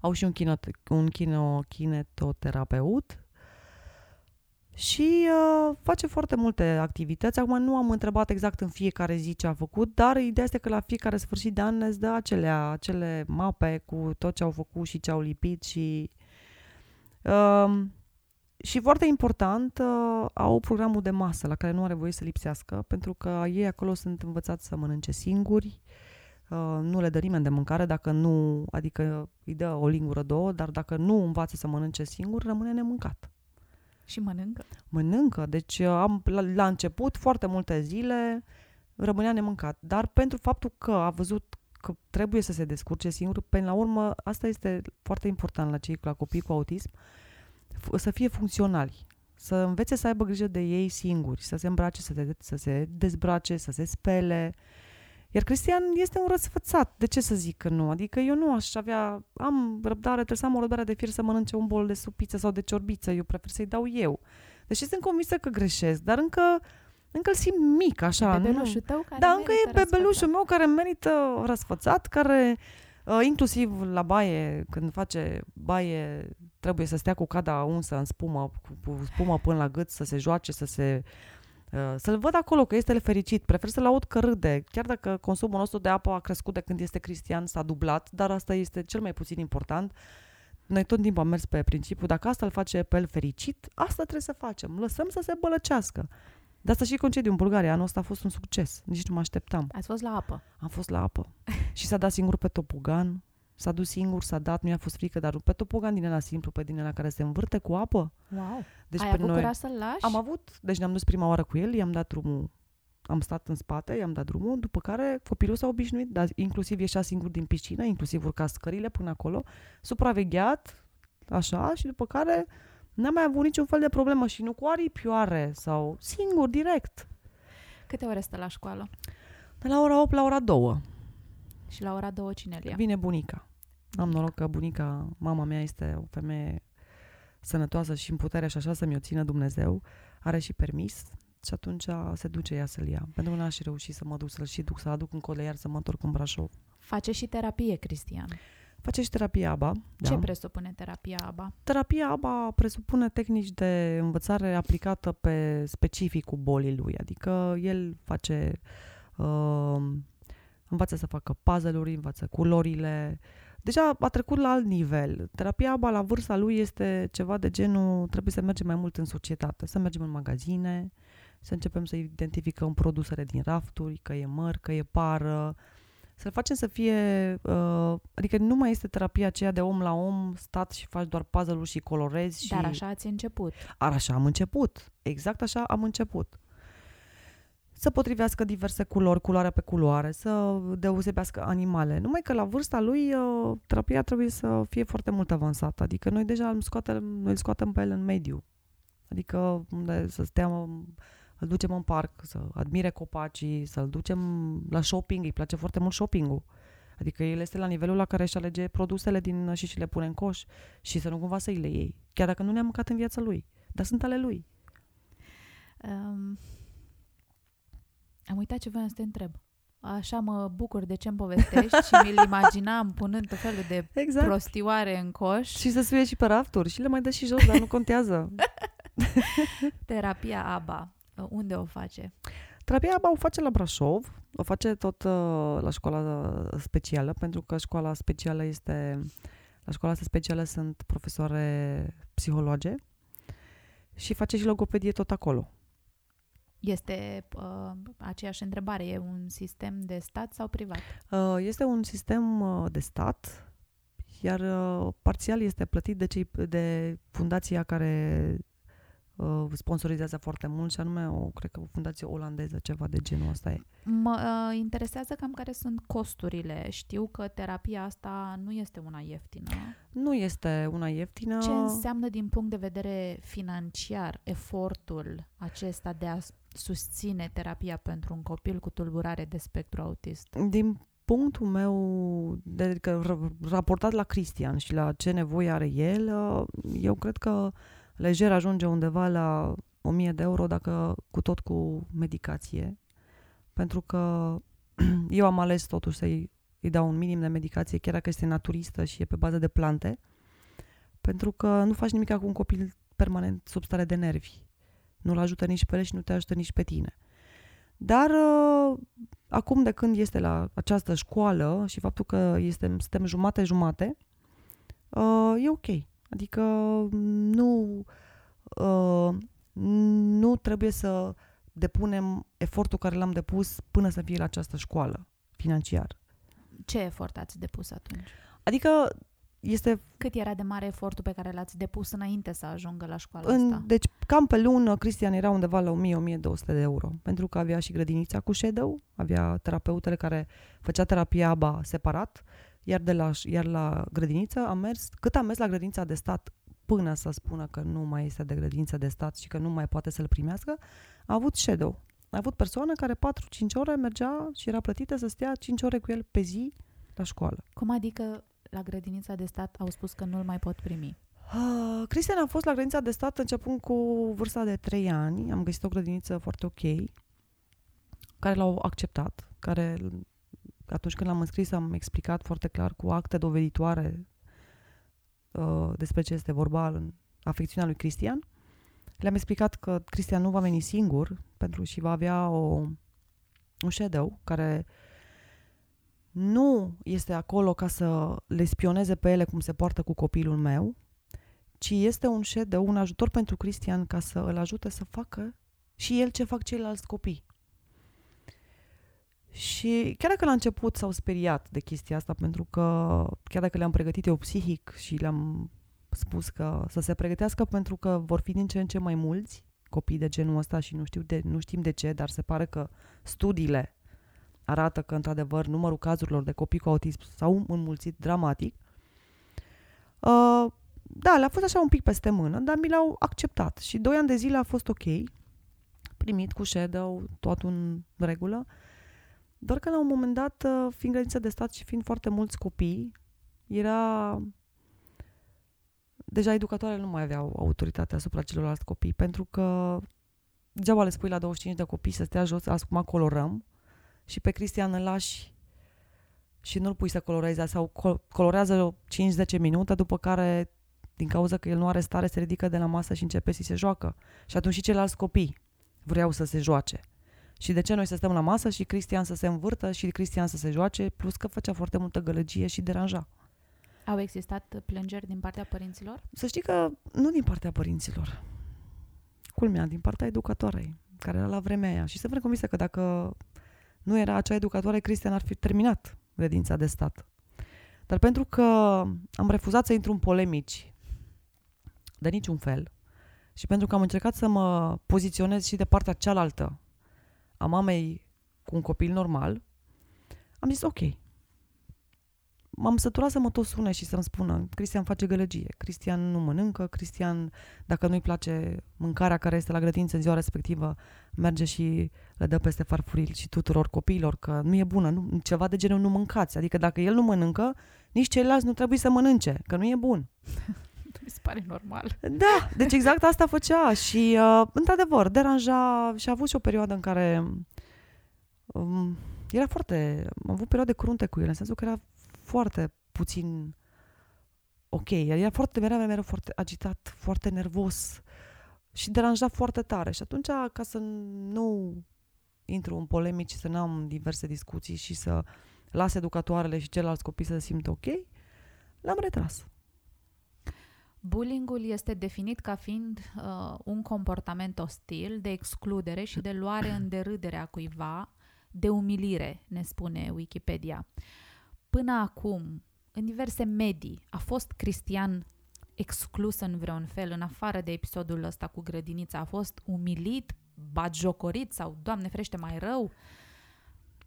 Au și un, kino, un kino, kinetoterapeut și uh, face foarte multe activități. Acum nu am întrebat exact în fiecare zi ce a făcut, dar ideea este că la fiecare sfârșit de an îți dă acele, acele mape cu tot ce au făcut și ce au lipit și uh, și foarte important, uh, au programul de masă la care nu are voie să lipsească, pentru că ei acolo sunt învățați să mănânce singuri, uh, nu le dă nimeni de mâncare, dacă nu, adică îi dă o lingură, două, dar dacă nu învață să mănânce singur, rămâne nemâncat. Și mănâncă? Mănâncă, deci uh, am, la, la început, foarte multe zile, rămânea nemâncat, dar pentru faptul că a văzut că trebuie să se descurce singur, până la urmă, asta este foarte important la cei la copii cu autism, uh, să fie funcționali, să învețe să aibă grijă de ei singuri, să se îmbrace, să, se, să se dezbrace, să se spele. Iar Cristian este un răsfățat. De ce să zic că nu? Adică eu nu aș avea... Am răbdare, trebuie să am o răbdare de fier să mănânce un bol de supiță sau de ciorbiță. Eu prefer să-i dau eu. Deși sunt convinsă că greșesc, dar încă încă îl simt mic, așa. Bebelușul tău care Da, încă e bebelușul meu care merită răsfățat, care Uh, inclusiv la baie, când face baie, trebuie să stea cu cada unsă în spumă, cu spumă până la gât, să se joace, să se... Uh, să-l văd acolo că este fericit. Prefer să-l aud că râde. Chiar dacă consumul nostru de apă a crescut de când este cristian, s-a dublat, dar asta este cel mai puțin important. Noi tot timpul am mers pe principiu, dacă asta îl face pe el fericit, asta trebuie să facem. Lăsăm să se bălăcească. De asta și concediu în Bulgaria. Anul ăsta a fost un succes. Nici nu mă așteptam. Ați fost la apă. Am fost la apă. și s-a dat singur pe topogan. S-a dus singur, s-a dat, nu i-a fost frică, dar pe topogan din ăla simplu, pe din ăla care se învârte cu apă. Wow. Deci Ai pe avut noi... să-l lași? Am avut, deci ne-am dus prima oară cu el, i-am dat drumul, am stat în spate, i-am dat drumul, după care copilul s-a obișnuit, dar inclusiv ieșea singur din piscină, inclusiv urca scările până acolo, supravegheat, așa, și după care n-am mai avut niciun fel de problemă și nu cu aripioare sau singur, direct. Câte ore stă la școală? De la ora 8 la ora 2. Și la ora 2 cine ia? Vine bunica. Am noroc că bunica, mama mea este o femeie sănătoasă și în putere și așa să mi-o țină Dumnezeu. Are și permis și atunci se duce ea să-l ia. Pentru că n-aș reuși să mă duc să-l și duc, să-l aduc în cole, iar să mă întorc în Brașov. Face și terapie, Cristian. Face și terapia ABA. Ce da. presupune terapia ABA? Terapia ABA presupune tehnici de învățare aplicată pe specificul bolii lui. Adică el face... Uh, învață să facă puzzle-uri, învață culorile. Deja a trecut la alt nivel. Terapia ABA la vârsta lui este ceva de genul trebuie să mergem mai mult în societate, să mergem în magazine, să începem să identificăm produsele din rafturi, că e măr, că e pară, să-l facem să fie, uh, adică nu mai este terapia aceea de om la om, stat și faci doar puzzle-uri și colorezi. Și... Dar așa ați început. Ar așa am început, exact așa am început. Să potrivească diverse culori, culoare pe culoare, să deosebească animale. Numai că la vârsta lui, uh, terapia trebuie să fie foarte mult avansată. Adică noi deja îl scoatem, noi îl scoatem pe el în mediu. Adică unde să stea îl ducem în parc, să admire copacii, să-l ducem la shopping, îi place foarte mult shopping-ul. Adică el este la nivelul la care își alege produsele din și și le pune în coș și să nu cumva să îi le iei. Chiar dacă nu ne-a mâncat în viața lui. Dar sunt ale lui. Um, am uitat ce voiam să te întreb. Așa mă bucur de ce îmi povestești și mi-l imaginam punând tot felul de exact. prostioare în coș. Și să suie și pe rafturi și le mai dă și jos, dar nu contează. Terapia ABA. Uh, unde o face? Terapia ABA o face la Brașov, o face tot uh, la școala specială, pentru că școala specială este... La școala asta specială sunt profesoare psihologe și face și logopedie tot acolo. Este uh, aceeași întrebare, e un sistem de stat sau privat? Uh, este un sistem uh, de stat, iar uh, parțial este plătit de, cei, de fundația care uh, sponsorizează foarte mult și anume o, cred că o fundație olandeză, ceva de genul ăsta e. Mă uh, interesează cam care sunt costurile. Știu că terapia asta nu este una ieftină. Nu este una ieftină. Ce înseamnă din punct de vedere financiar efortul acesta de a susține terapia pentru un copil cu tulburare de spectru autist? Din punctul meu, de, adică raportat la Cristian și la ce nevoie are el, uh, eu cred că lejer ajunge undeva la 1000 de euro dacă cu tot cu medicație. Pentru că eu am ales totuși să-i îi dau un minim de medicație, chiar dacă este naturistă și e pe bază de plante, pentru că nu faci nimic cu un copil permanent sub stare de nervi. Nu-l ajută nici pe el și nu te ajută nici pe tine. Dar uh, acum de când este la această școală și faptul că este, suntem jumate-jumate, uh, e ok. Adică nu, uh, nu trebuie să depunem efortul care l-am depus până să fie la această școală financiar. Ce efort ați depus atunci? Adică este... Cât era de mare efortul pe care l-ați depus înainte să ajungă la școala în, asta? Deci, cam pe lună, Cristian era undeva la 1000-1200 de euro, pentru că avea și grădinița cu shadow, avea terapeutele care făcea terapia ABA separat, iar, de la, iar la grădiniță am mers, cât am mers la grădinița de stat până să spună că nu mai este de grădiniță de stat și că nu mai poate să-l primească, a avut shadow. A avut persoană care 4-5 ore mergea și era plătită să stea 5 ore cu el pe zi la școală. Cum adică la grădinița de stat au spus că nu-l mai pot primi? Uh, Cristian a fost la grădinița de stat începând cu vârsta de 3 ani. Am găsit o grădiniță foarte ok, care l-au acceptat, care atunci când l-am înscris am explicat foarte clar cu acte doveditoare uh, despre ce este vorba în afecțiunea lui Cristian. Le-am explicat că Cristian nu va veni singur pentru și va avea o, un shadow care nu este acolo ca să le spioneze pe ele cum se poartă cu copilul meu, ci este un shadow, un ajutor pentru Cristian ca să îl ajute să facă și el ce fac ceilalți copii. Și chiar dacă la început s-au speriat de chestia asta, pentru că chiar dacă le-am pregătit eu psihic și le-am spus că să se pregătească pentru că vor fi din ce în ce mai mulți copii de genul ăsta și nu, știu de, nu știm de ce, dar se pare că studiile arată că, într-adevăr, numărul cazurilor de copii cu autism s-au înmulțit dramatic. Uh, da, le-a fost așa un pic peste mână, dar mi l-au acceptat și doi ani de zile a fost ok, primit cu shadow, tot în regulă. Doar că la un moment dat, uh, fiind grădință de stat și fiind foarte mulți copii, era... Deja educatoarele nu mai aveau autoritate asupra celorlalți copii, pentru că degeaba le spui la 25 de copii să stea jos, acum colorăm, și pe Cristian îl lași și nu-l pui să coloreze sau colorează 5-10 minute, după care, din cauza că el nu are stare, se ridică de la masă și începe să se joacă. Și atunci și ceilalți copii vreau să se joace. Și de ce noi să stăm la masă și Cristian să se învârtă și Cristian să se joace, plus că făcea foarte multă gălăgie și deranja. Au existat plângeri din partea părinților? Să știi că nu din partea părinților. Culmea, din partea educatoarei. care era la vremea aia. Și sunt convinsă că dacă nu era acea educatoare, Cristian ar fi terminat credința de stat. Dar pentru că am refuzat să intru în polemici de niciun fel și pentru că am încercat să mă poziționez și de partea cealaltă a mamei cu un copil normal, am zis ok. M-am săturat să mă tot sune și să-mi spună Cristian face gălăgie, Cristian nu mănâncă, Cristian, dacă nu-i place mâncarea care este la grădință în ziua respectivă, merge și le dă peste farfuril și tuturor copiilor că nu e bună, nu, ceva de genul nu mâncați. Adică dacă el nu mănâncă, nici ceilalți nu trebuie să mănânce, că nu e bun. Mi se pare normal. Da, deci exact asta făcea și, uh, într-adevăr, deranja și a avut și o perioadă în care um, era foarte... Am avut perioade crunte cu el, în sensul că era foarte puțin ok. Era foarte, mereu, mereu foarte agitat, foarte nervos și deranja foarte tare. Și atunci, ca să nu intru în polemici, să nu am diverse discuții și să las educatoarele și ceilalți copii să se simtă ok, l-am retras. Bullyingul este definit ca fiind uh, un comportament ostil de excludere și de luare în derâdere a cuiva, de umilire, ne spune Wikipedia. Până acum, în diverse medii, a fost Cristian exclus în vreun fel, în afară de episodul ăsta cu grădinița, a fost umilit, batjocorit sau, Doamne frește, mai rău?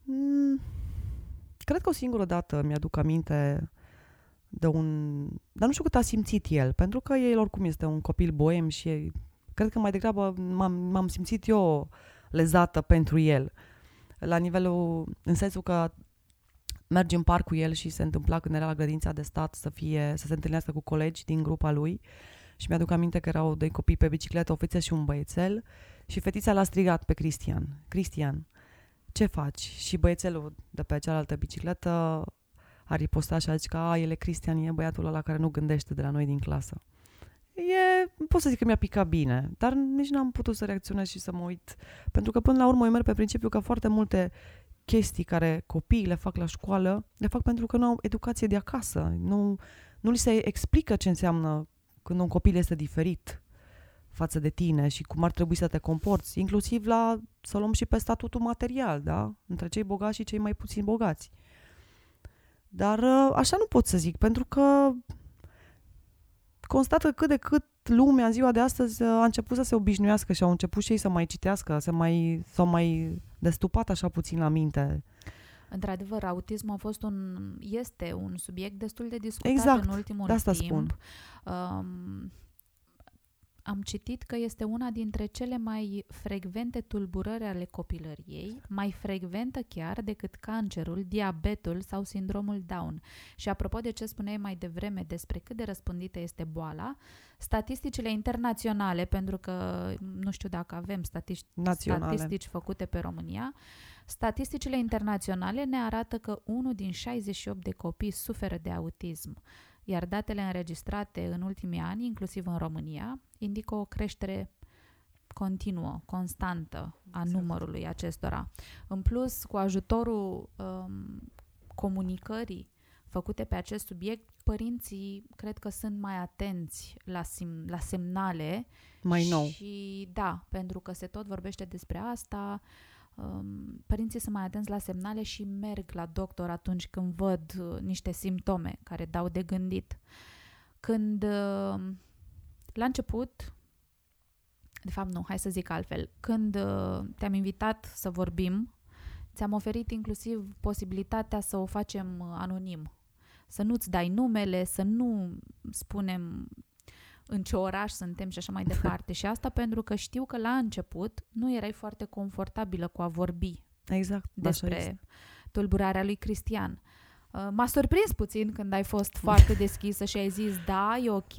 Mm, cred că o singură dată mi-aduc aminte de un... Dar nu știu cât a simțit el, pentru că el oricum este un copil boem și cred că mai degrabă m-am, m-am simțit eu lezată pentru el. La nivelul, în sensul că mergi în parc cu el și se întâmpla când era la grădința de stat să, fie, să se întâlnească cu colegi din grupa lui și mi-aduc aminte că erau doi copii pe bicicletă, o fetiță și un băiețel și fetița l-a strigat pe Cristian. Cristian, ce faci? Și băiețelul de pe cealaltă bicicletă a ripostat și a zis că a, el e Cristian, e băiatul ăla care nu gândește de la noi din clasă. E, pot să zic că mi-a picat bine, dar nici n-am putut să reacționez și să mă uit. Pentru că până la urmă eu merg pe principiu că foarte multe chestii care copiii le fac la școală, le fac pentru că nu au educație de acasă. Nu, nu li se explică ce înseamnă când un copil este diferit față de tine și cum ar trebui să te comporți, inclusiv la, să luăm și pe statutul material, da? Între cei bogați și cei mai puțin bogați. Dar ă, așa nu pot să zic, pentru că constat că cât de cât lumea în ziua de astăzi ă, a început să se obișnuiască și au început și ei să mai citească, să mai, s-au mai destupat așa puțin la minte. Într-adevăr, autismul a fost un, este un subiect destul de discutat exact, în ultimul de asta timp. spun. Um, am citit că este una dintre cele mai frecvente tulburări ale copilăriei, mai frecventă chiar decât cancerul, diabetul sau sindromul Down. Și apropo de ce spuneai mai devreme despre cât de răspândită este boala, statisticile internaționale, pentru că nu știu dacă avem statistici, Naționale. statistici făcute pe România, statisticile internaționale ne arată că unul din 68 de copii suferă de autism iar datele înregistrate în ultimii ani, inclusiv în România, indică o creștere continuă, constantă a Exact. numărului acestora. În plus, cu ajutorul um, comunicării făcute pe acest subiect, părinții cred că sunt mai atenți la, sim- la semnale Mai nou. și da, pentru că se tot vorbește despre asta, um, părinții sunt mai atenți la semnale și merg la doctor atunci când văd uh, niște simptome care dau de gândit. Când uh, la început, de fapt nu, hai să zic altfel, când uh, te-am invitat să vorbim, ți-am oferit inclusiv posibilitatea să o facem uh, anonim. Să nu-ți dai numele, să nu spunem în ce oraș suntem și așa mai departe. și asta pentru că știu că la început nu erai foarte confortabilă cu a vorbi Exact. așa este. despre tulburarea lui Cristian. Uh, M-a surprins puțin când ai fost foarte deschisă și ai zis da, e ok,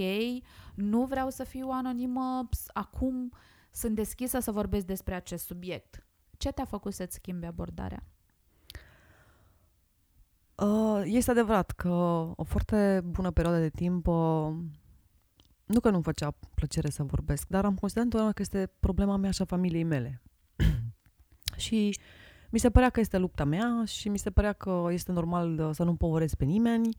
nu vreau să fiu anonimă, ps, acum sunt deschisă să vorbesc despre acest subiect. Ce te-a făcut să-ți schimbi abordarea? Uh, este adevărat că o foarte bună perioadă de timp, uh, nu că nu-mi făcea plăcere să vorbesc, dar am considerat întotdeauna că este problema mea și a familiei mele. și mi se părea că este lupta mea și mi se părea că este normal uh, să nu împovăresc pe nimeni.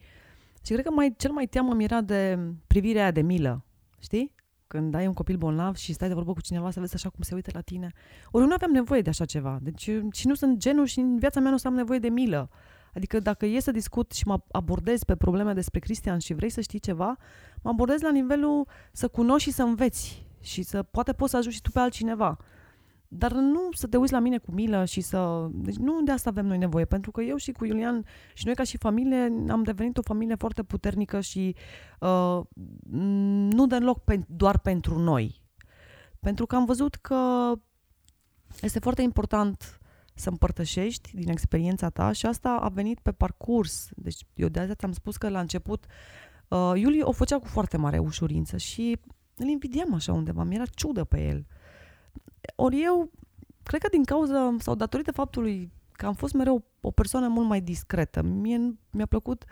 Și cred că mai, cel mai teamă mi era de privirea aia de milă, știi? când ai un copil bolnav și stai de vorbă cu cineva să vezi așa cum se uită la tine. Ori nu aveam nevoie de așa ceva. Deci și nu sunt genul și în viața mea nu am nevoie de milă. Adică dacă e să discut și mă abordez pe probleme despre Cristian și vrei să știi ceva, mă abordez la nivelul să cunoști și să înveți și să poate poți să ajungi și tu pe altcineva. Dar nu să te uiți la mine cu milă și să... Deci nu de asta avem noi nevoie, pentru că eu și cu Iulian și noi ca și familie am devenit o familie foarte puternică și uh, nu deloc pe, doar pentru noi. Pentru că am văzut că este foarte important să împărtășești din experiența ta și asta a venit pe parcurs. Deci eu de azi ți-am spus că la început uh, Iulie o făcea cu foarte mare ușurință și îl invidiam așa undeva, mi-era ciudă pe el. Ori eu, cred că din cauza sau datorită faptului că am fost mereu o persoană mult mai discretă, mie mi-a plăcut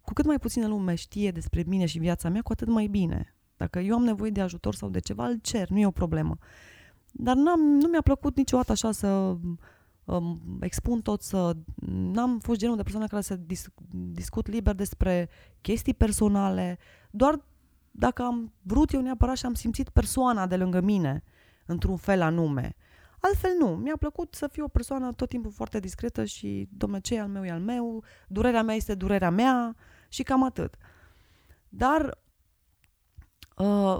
cu cât mai puțină lume știe despre mine și viața mea, cu atât mai bine. Dacă eu am nevoie de ajutor sau de ceva, îl cer, nu e o problemă. Dar n-am, nu mi-a plăcut niciodată așa să um, expun tot, să... N-am fost genul de persoană care să dis, discut liber despre chestii personale, doar dacă am vrut eu neapărat și am simțit persoana de lângă mine într-un fel anume. Altfel nu. Mi-a plăcut să fiu o persoană tot timpul foarte discretă și, domnule, ce e al meu e al meu, durerea mea este durerea mea și cam atât. Dar uh,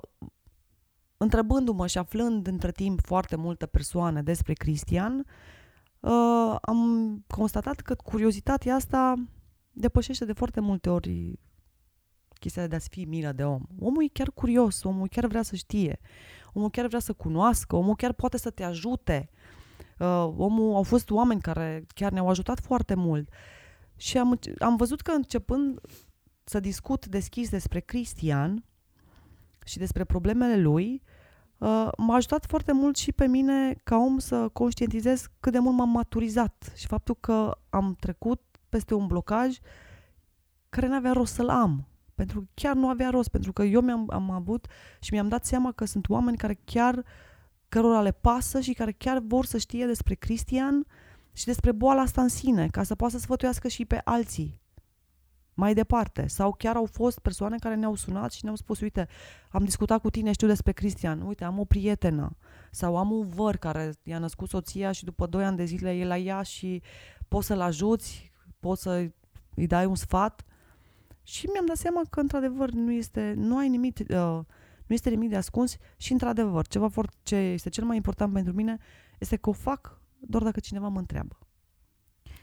întrebându-mă și aflând între timp foarte multe persoane despre Cristian, uh, am constatat că curiozitatea asta depășește de foarte multe ori chestia de a fi milă de om. Omul e chiar curios, omul chiar vrea să știe, omul chiar vrea să cunoască, omul chiar poate să te ajute. Uh, omul, au fost oameni care chiar ne-au ajutat foarte mult. Și am, am văzut că începând să discut deschis despre Cristian și despre problemele lui, uh, m-a ajutat foarte mult și pe mine ca om să conștientizez cât de mult m-am maturizat și faptul că am trecut peste un blocaj care n-avea rost să-l am. Pentru că chiar nu avea rost, pentru că eu mi-am am avut și mi-am dat seama că sunt oameni care chiar, cărora le pasă și care chiar vor să știe despre Cristian și despre boala asta în sine, ca să poată să sfătuiască și pe alții mai departe. Sau chiar au fost persoane care ne-au sunat și ne-au spus, uite, am discutat cu tine, știu despre Cristian, uite, am o prietenă. Sau am un văr care i-a născut soția și după 2 ani de zile e la ea și poți să-l ajuți, poți să îi dai un sfat. Și mi-am dat seama că, într-adevăr, nu este, nu ai nimic, uh, nu este nimic de ascuns și, într-adevăr, ceva foarte, ce este cel mai important pentru mine este că o fac doar dacă cineva mă întreabă.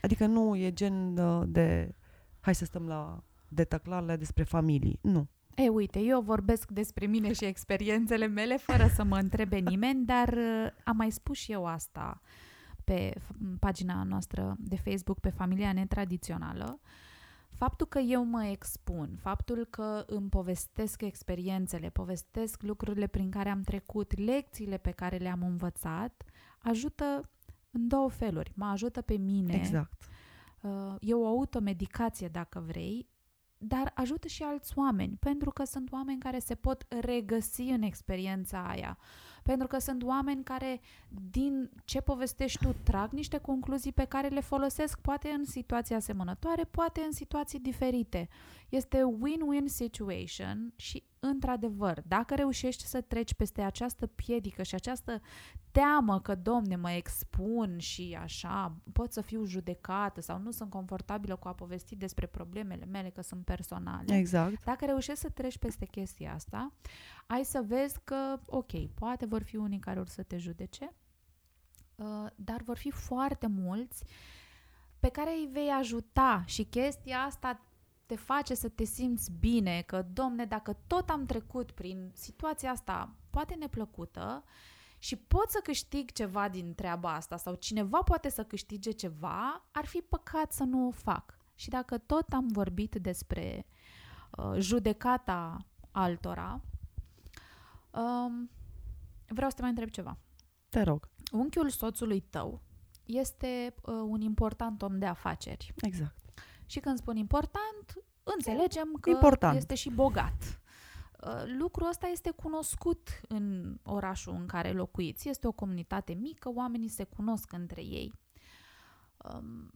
Adică nu e gen uh, de hai să stăm la detaclarele despre familii. Nu. E, uite, eu vorbesc despre mine și experiențele mele fără să mă întrebe nimeni, dar uh, am mai spus și eu asta pe pagina noastră de Facebook, pe Familia Netradițională. Faptul că eu mă expun, faptul că îmi povestesc experiențele, povestesc lucrurile prin care am trecut, lecțiile pe care le-am învățat, ajută în două feluri. Mă ajută pe mine Exact Uh, e o automedicație dacă vrei, dar ajută și alți oameni, pentru că sunt oameni care se pot regăsi în experiența aia, pentru că sunt oameni care, din ce povestești tu, trag niște concluzii pe care le folosesc poate în situații asemănătoare, poate în situații diferite. Este win-win situation și, într-adevăr, dacă reușești să treci peste această piedică și această teamă că, domne, mă expun și așa, pot să fiu judecată sau nu sunt confortabilă cu a povesti despre problemele mele, că sunt personale. Exact. Dacă reușești să treci peste chestia asta, ai să vezi că, ok, poate vor fi unii care or să te judece, uh, dar vor fi foarte mulți pe care îi vei ajuta și chestia asta te face să te simți bine, că, domne, dacă tot am trecut prin situația asta poate neplăcută și pot să câștig ceva din treaba asta sau cineva poate să câștige ceva, ar fi păcat să nu o fac. Și dacă tot am vorbit despre uh, judecata altora, um, vreau să te mai întreb ceva. Te rog. Unchiul soțului tău este uh, un important om de afaceri. Exact. Și când spun important, înțelegem că Important. este și bogat. Uh, lucrul ăsta este cunoscut în orașul în care locuiți. Este o comunitate mică, oamenii se cunosc între ei. Um,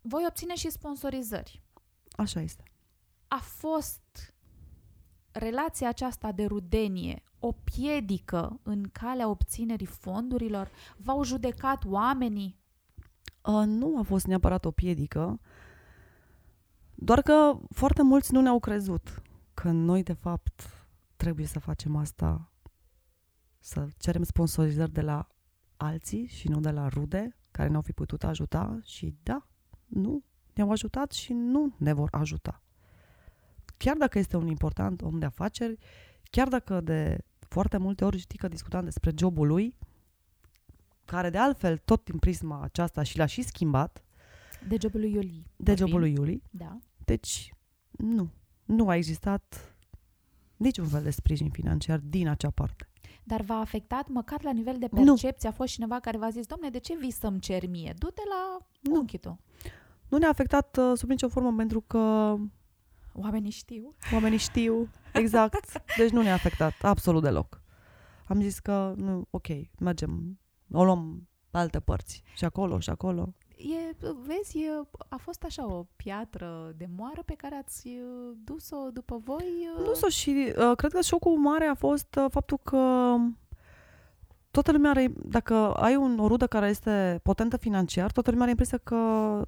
voi obține și sponsorizări. Așa este. A fost relația aceasta de rudenie o piedică în calea obținerii fondurilor? V-au judecat oamenii? Uh, nu a fost neapărat o piedică, doar că foarte mulți nu ne-au crezut că noi, de fapt, trebuie să facem asta, să cerem sponsorizări de la alții și nu de la rude care ne-au fi putut ajuta și da, nu ne-au ajutat și nu ne vor ajuta. Chiar dacă este un important om de afaceri, chiar dacă de foarte multe ori știi că discutam despre jobul lui, care de altfel tot din prisma aceasta și l-a și schimbat. De jobul lui Iuli. De jobul lui Iuli. Da. Deci, nu. Nu a existat niciun fel de sprijin financiar din acea parte. Dar v-a afectat măcar la nivel de percepție? Nu. A fost cineva care v-a zis, domne, de ce vii să-mi cer mie? Du-te la nu. unchi tu. Nu ne-a afectat uh, sub nicio formă pentru că... Oamenii știu. Oamenii știu, exact. Deci nu ne-a afectat absolut deloc. Am zis că, nu, ok, mergem, o luăm pe alte părți. Și acolo, și acolo. E, vezi, e, a fost așa o piatră de moară pe care ați uh, dus-o după voi? Uh... Dus-o și uh, cred că șocul mare a fost uh, faptul că toată lumea are, dacă ai un, o rudă care este potentă financiar, toată lumea are impresia că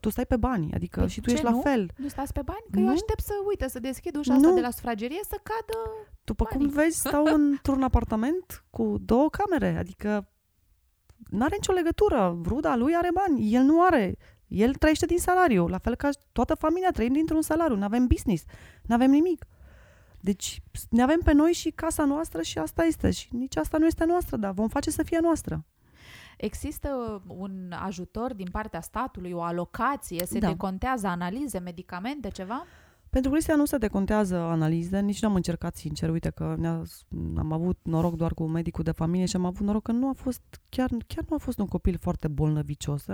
tu stai pe bani, adică pe păi și tu ești nu? la fel. Nu stați pe bani? Că nu? eu aștept să, uite, să deschid ușa nu. asta de la sufragerie să cadă După banii. cum vezi, stau într-un apartament cu două camere, adică nu are nicio legătură. Ruda lui are bani, el nu are. El trăiește din salariu, la fel ca toată familia trăim dintr-un salariu, nu avem business, nu avem nimic. Deci ne avem pe noi și casa noastră și asta este. Și nici asta nu este noastră, dar vom face să fie noastră. Există un ajutor din partea statului, o alocație, se da. decontează analize, medicamente, ceva? Pentru Cristian nu se decontează analize, nici nu am încercat sincer. Uite că am avut noroc doar cu medicul de familie și am avut noroc că nu a fost, chiar, chiar nu a fost un copil foarte bolnăvicios.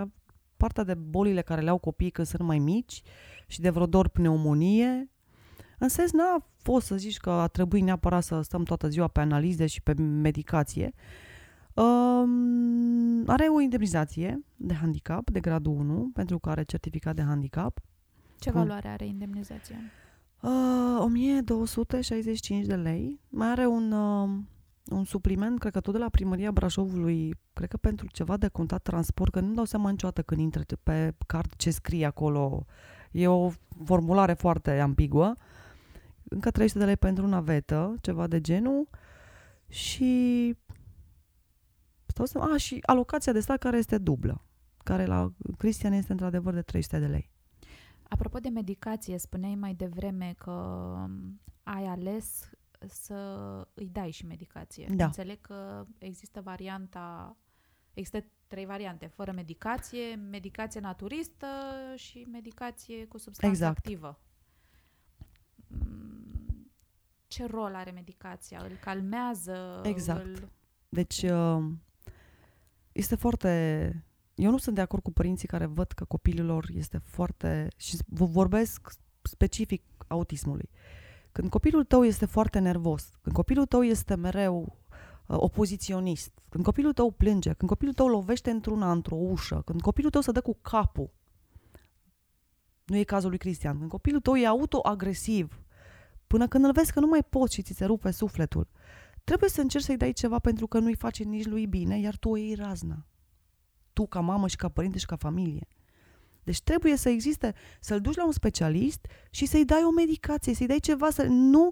Partea de bolile care le au copiii când sunt mai mici și de vreo dor pneumonie, în sens n-a fost să zici că a trebuit neapărat să stăm toată ziua pe analize și pe medicație. Um, are o indemnizație de handicap de gradul 1 pentru că are certificat de handicap ce valoare are indemnizația? Uh, 1265 de lei. Mai are un, uh, un supliment, cred că tot de la primăria Brașovului, cred că pentru ceva de contat transport, că nu dau seama niciodată când intre pe card ce scrie acolo. E o formulare foarte ambiguă. Încă 300 de lei pentru navetă, ceva de genul. Și stau să... A, și alocația de stat care este dublă, care la Cristian este într-adevăr de 300 de lei. Apropo de medicație, spuneai mai devreme că ai ales să îi dai și medicație. Da. Înțeleg că există varianta, există trei variante, fără medicație, medicație naturistă și medicație cu substanță exact. activă. Mm, ce rol are medicația? Îl calmează? Exact. Îl... Deci uh, este foarte eu nu sunt de acord cu părinții care văd că copilul lor este foarte... și vă vorbesc specific autismului. Când copilul tău este foarte nervos, când copilul tău este mereu uh, opoziționist, când copilul tău plânge, când copilul tău lovește într-una, într-o ușă, când copilul tău se dă cu capul, nu e cazul lui Cristian, când copilul tău e autoagresiv, până când îl vezi că nu mai poți și ți se rupe sufletul, trebuie să încerci să-i dai ceva pentru că nu-i face nici lui bine, iar tu o iei razna tu ca mamă și ca părinte și ca familie. Deci trebuie să existe, să-l duci la un specialist și să-i dai o medicație, să-i dai ceva, să nu...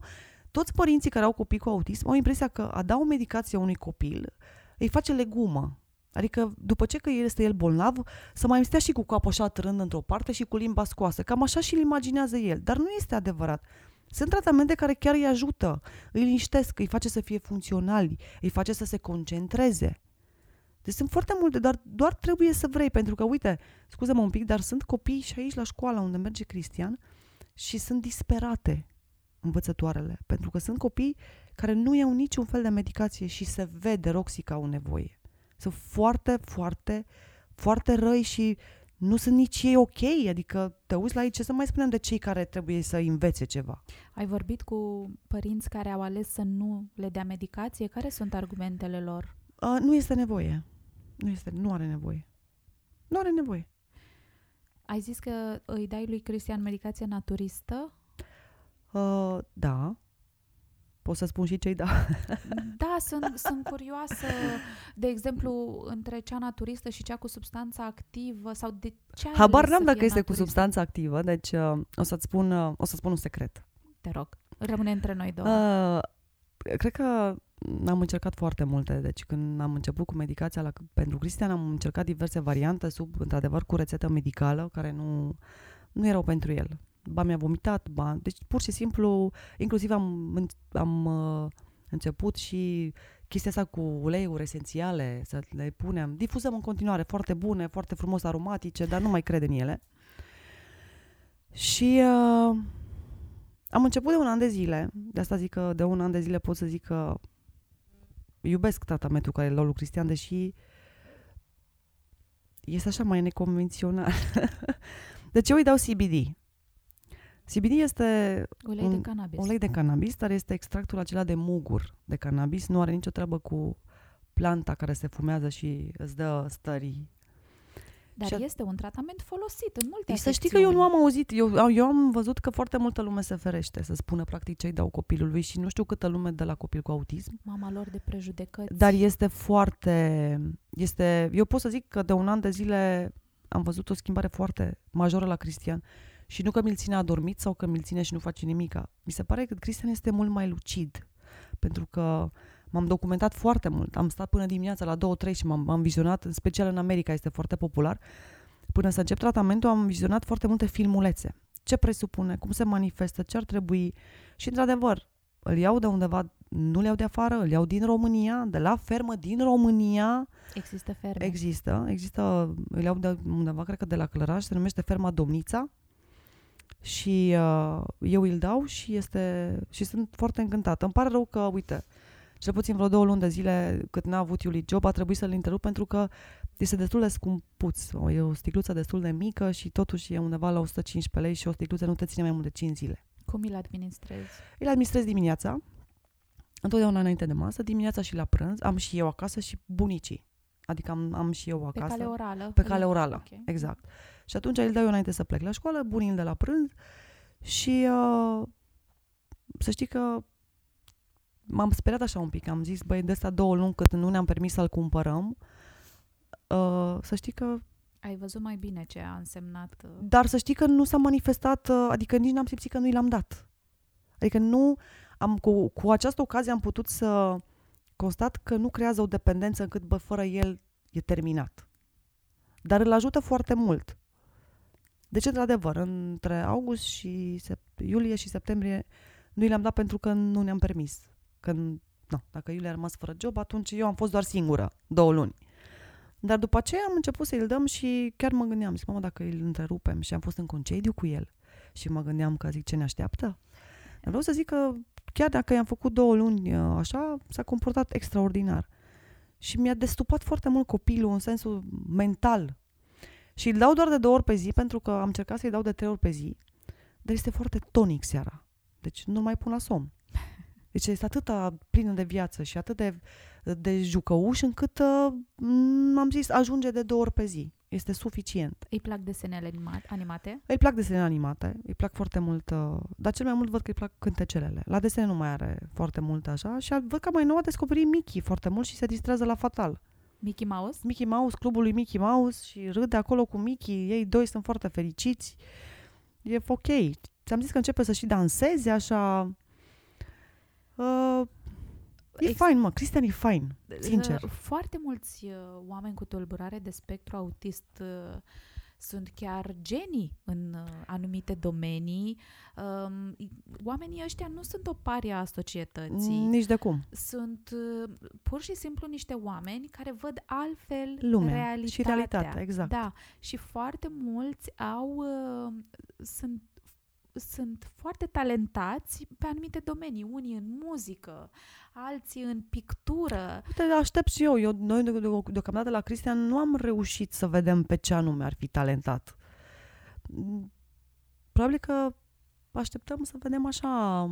Toți părinții care au copii cu autism au impresia că a da o medicație unui copil îi face legumă. Adică după ce că este el bolnav, să mai stea și cu capul așa târând într-o parte și cu limba scoasă. Cam așa și-l imaginează el. Dar nu este adevărat. Sunt tratamente care chiar îi ajută, îi liniștesc, îi face să fie funcționali, îi face să se concentreze. Deci sunt foarte multe, dar doar trebuie să vrei, pentru că, uite, scuză-mă un pic, dar sunt copii și aici la școală unde merge Cristian și sunt disperate învățătoarele, pentru că sunt copii care nu iau niciun fel de medicație și se vede Roxy că au nevoie. Sunt foarte, foarte, foarte răi și nu sunt nici ei ok, adică te uiți la ei, ce să mai spunem de cei care trebuie să învețe ceva. Ai vorbit cu părinți care au ales să nu le dea medicație? Care sunt argumentele lor? Uh, nu este nevoie. Nu, este, nu are nevoie. Nu are nevoie. Ai zis că îi dai lui Cristian medicație naturistă? Uh, da. Pot să spun și cei da. Da, sunt, sunt curioasă, de exemplu, între cea naturistă și cea cu substanță activă sau de ce ai Habar ales n-am să dacă fie este cu naturistă? substanță activă, deci uh, o să-ți spun, uh, o să spun un secret. Te rog, rămâne între noi două. Uh, cred că am încercat foarte multe. Deci când am început cu medicația la, pentru Cristian, am încercat diverse variante sub, într-adevăr, cu rețetă medicală, care nu, nu erau pentru el. Ba mi-a vomitat, ba... Deci pur și simplu, inclusiv am, înț- am uh, început și chestia asta cu uleiuri esențiale, să le punem. Difuzăm în continuare, foarte bune, foarte frumos aromatice, dar nu mai cred în ele. Și uh, am început de un an de zile, de asta zic că de un an de zile pot să zic că iubesc tratamentul care îl luau lui Cristian, deși este așa mai neconvențional. deci eu îi dau CBD. CBD este Ulei de un cannabis. ulei de cannabis, dar este extractul acela de mugur de cannabis. Nu are nicio treabă cu planta care se fumează și îți dă stării. Dar și a- este un tratament folosit în multe Să știi că eu nu afecțiuni. am auzit, eu, eu am văzut că foarte multă lume se ferește să spună practic ce îi dau copilului și nu știu câtă lume de la copil cu autism. Mama lor de prejudecăți. Dar este foarte... Este, eu pot să zic că de un an de zile am văzut o schimbare foarte majoră la Cristian. Și nu că mi-l ține adormit sau că mi-l ține și nu face nimica. Mi se pare că Cristian este mult mai lucid. Pentru că m-am documentat foarte mult. Am stat până dimineața la 2-3 și m-am, m-am vizionat, în special în America este foarte popular. Până să încep tratamentul am vizionat foarte multe filmulețe. Ce presupune, cum se manifestă, ce ar trebui. Și într-adevăr, îl iau de undeva, nu le iau de afară, îl iau din România, de la fermă din România. Există ferme. Există, există, îl iau de undeva, cred că de la Clăraș, se numește ferma Domnița. Și uh, eu îl dau și este și sunt foarte încântată. Îmi pare rău că, uite, cel puțin vreo două luni de zile cât n-a avut Iuli job, a trebuit să-l întrerup pentru că este destul de scumpuț. O- E o sticluță destul de mică și totuși e undeva la 115 lei și o sticluță nu te ține mai mult de 5 zile. Cum îl administrezi? Îl administrez dimineața, întotdeauna înainte de masă, dimineața și la prânz. Am și eu acasă și bunicii. Adică am, am și eu Pe acasă. cale orală? Pe cale orală, Ok. exact. Și atunci îl dau eu înainte să plec la școală, bunii îl de la prânz și uh, să știi că m-am speriat așa un pic. Am zis, băi, de astea două luni cât nu ne-am permis să-l cumpărăm, uh, să știi că Ai văzut mai bine ce a însemnat... uh, dar să știi că nu s-a manifestat, uh, adică nici n-am simțit că nu i l-am dat. Adică nu am, cu, cu această ocazie am putut să constat că nu creează o dependență încât, bă, fără el e terminat. Dar îl ajută foarte mult. Deci, într-adevăr, între august și sep- iulie și septembrie nu i le-am dat pentru că nu ne-am permis. Că, nu, dacă iulie a rămas fără job, atunci eu am fost doar singură, două luni. Dar după aceea am început să-i dăm și chiar mă gândeam, zic, mamă, dacă îl întrerupem și am fost în concediu cu el și mă gândeam că zic ce ne așteaptă. Dar vreau să zic că chiar dacă i-am făcut două luni uh, așa, s-a comportat extraordinar. Și mi-a destupat foarte mult copilul în sensul mental. Și îl dau doar de două ori pe zi, pentru că am încercat să-i dau de trei ori pe zi, dar este foarte tonic seara. Deci nu mai pun la somn. Deci este atât plină de viață și atât de, de jucăuș încât uh, m- am zis ajunge de două ori pe zi. Este suficient. Îi plac desenele anima- animate? Îi plac desenele animate, îi plac foarte mult, uh, dar cel mai mult văd că îi plac cântecelele. La desene nu mai are foarte mult așa și a- văd că mai nou a descoperit Mickey foarte mult și se distrează la fatal. Mickey Mouse? Mickey Mouse, clubul lui Mickey Mouse și râde acolo cu Mickey, ei doi sunt foarte fericiți. E ok. Ți-am zis că începe să și danseze așa. Uh, e Ex- fain, mă. Cristian e fain, sincer. Uh, Foarte mulți uh, oameni cu tulburare de spectru autist uh, sunt chiar genii în uh, anumite domenii. Um, i- oamenii ăștia nu sunt o parie a societății. Nici de cum. Sunt uh, pur și simplu niște oameni care văd altfel Lumea realitatea. și realitatea, exact. Da, și foarte mulți au uh, sunt sunt foarte talentați pe anumite domenii, unii în muzică, alții în pictură. Uite, aștept și eu. eu noi, de- de- deocamdată, la Cristian, nu am reușit să vedem pe ce anume ar fi talentat. Mm, Probabil că așteptăm să vedem așa...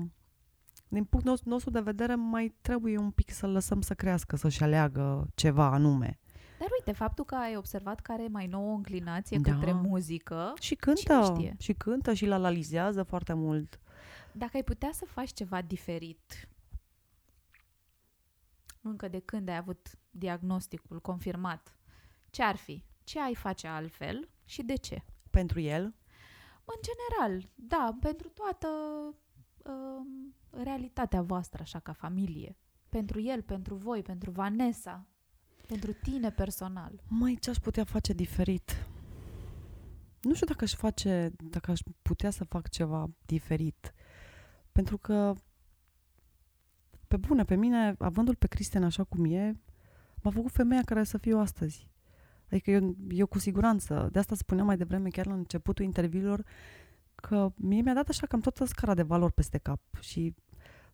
Din punctul nostru- nostru de vedere, mai trebuie un pic să-l lăsăm să crească, să-și aleagă ceva anume. Dar uite, faptul că ai observat că are mai nouă o înclinație Da. către muzică, Și cântă, știe? și cântă și la analizează foarte mult. dacă ai putea să faci ceva diferit încă de când ai avut diagnosticul confirmat, ce ar fi? Ce ai face altfel și de ce? Pentru el? În general, da, pentru toată uh, realitatea voastră, așa, ca familie. Pentru el, pentru voi, pentru Vanessa, pentru tine personal. Mai ce aș putea face diferit? Nu știu dacă aș face, dacă aș putea să fac ceva diferit. Pentru că, pe bune, pe mine, avându-l pe Cristian așa cum e, m-a făcut femeia care să fiu astăzi. Adică eu, eu cu siguranță, de asta spuneam mai devreme, chiar la începutul interviurilor, că mie mi-a dat așa cam toată scara de valori peste cap și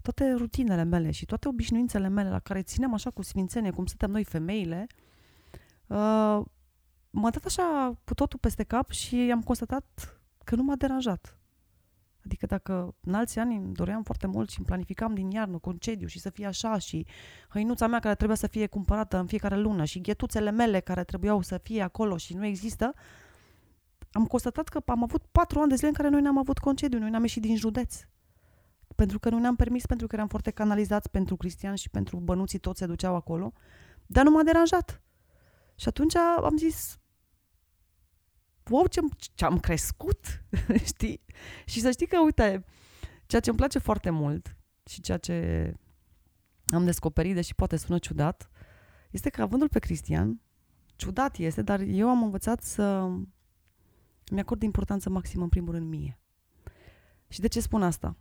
toate rutinele mele și toate obișnuințele mele la care ținem așa cu sfințenie, cum suntem noi femeile, uh, m-a dat așa cu totul peste cap și am constatat că nu m-a deranjat. Adică dacă în alți ani îmi doream foarte mult și îmi planificam din iarnă concediu și să fie așa și hăinuța mea care trebuia să fie cumpărată în fiecare lună și ghetuțele mele care trebuiau să fie acolo și nu există, am constatat că am avut patru ani de zile în care noi n-am avut concediu, noi n-am ieșit din județ. Pentru că nu ne-am permis, pentru că eram foarte canalizați pentru Cristian și pentru bănuții toți se duceau acolo, dar nu m-a deranjat. Și atunci am zis, wow, ce, ce am crescut, știi? Și să știi că, uite, ceea ce îmi place foarte mult și ceea ce am descoperit, deși poate sună ciudat, este că avându-l pe Cristian, ciudat este, dar eu am învățat să mi-acord importanță maximă în primul rând mie. Și de ce spun asta?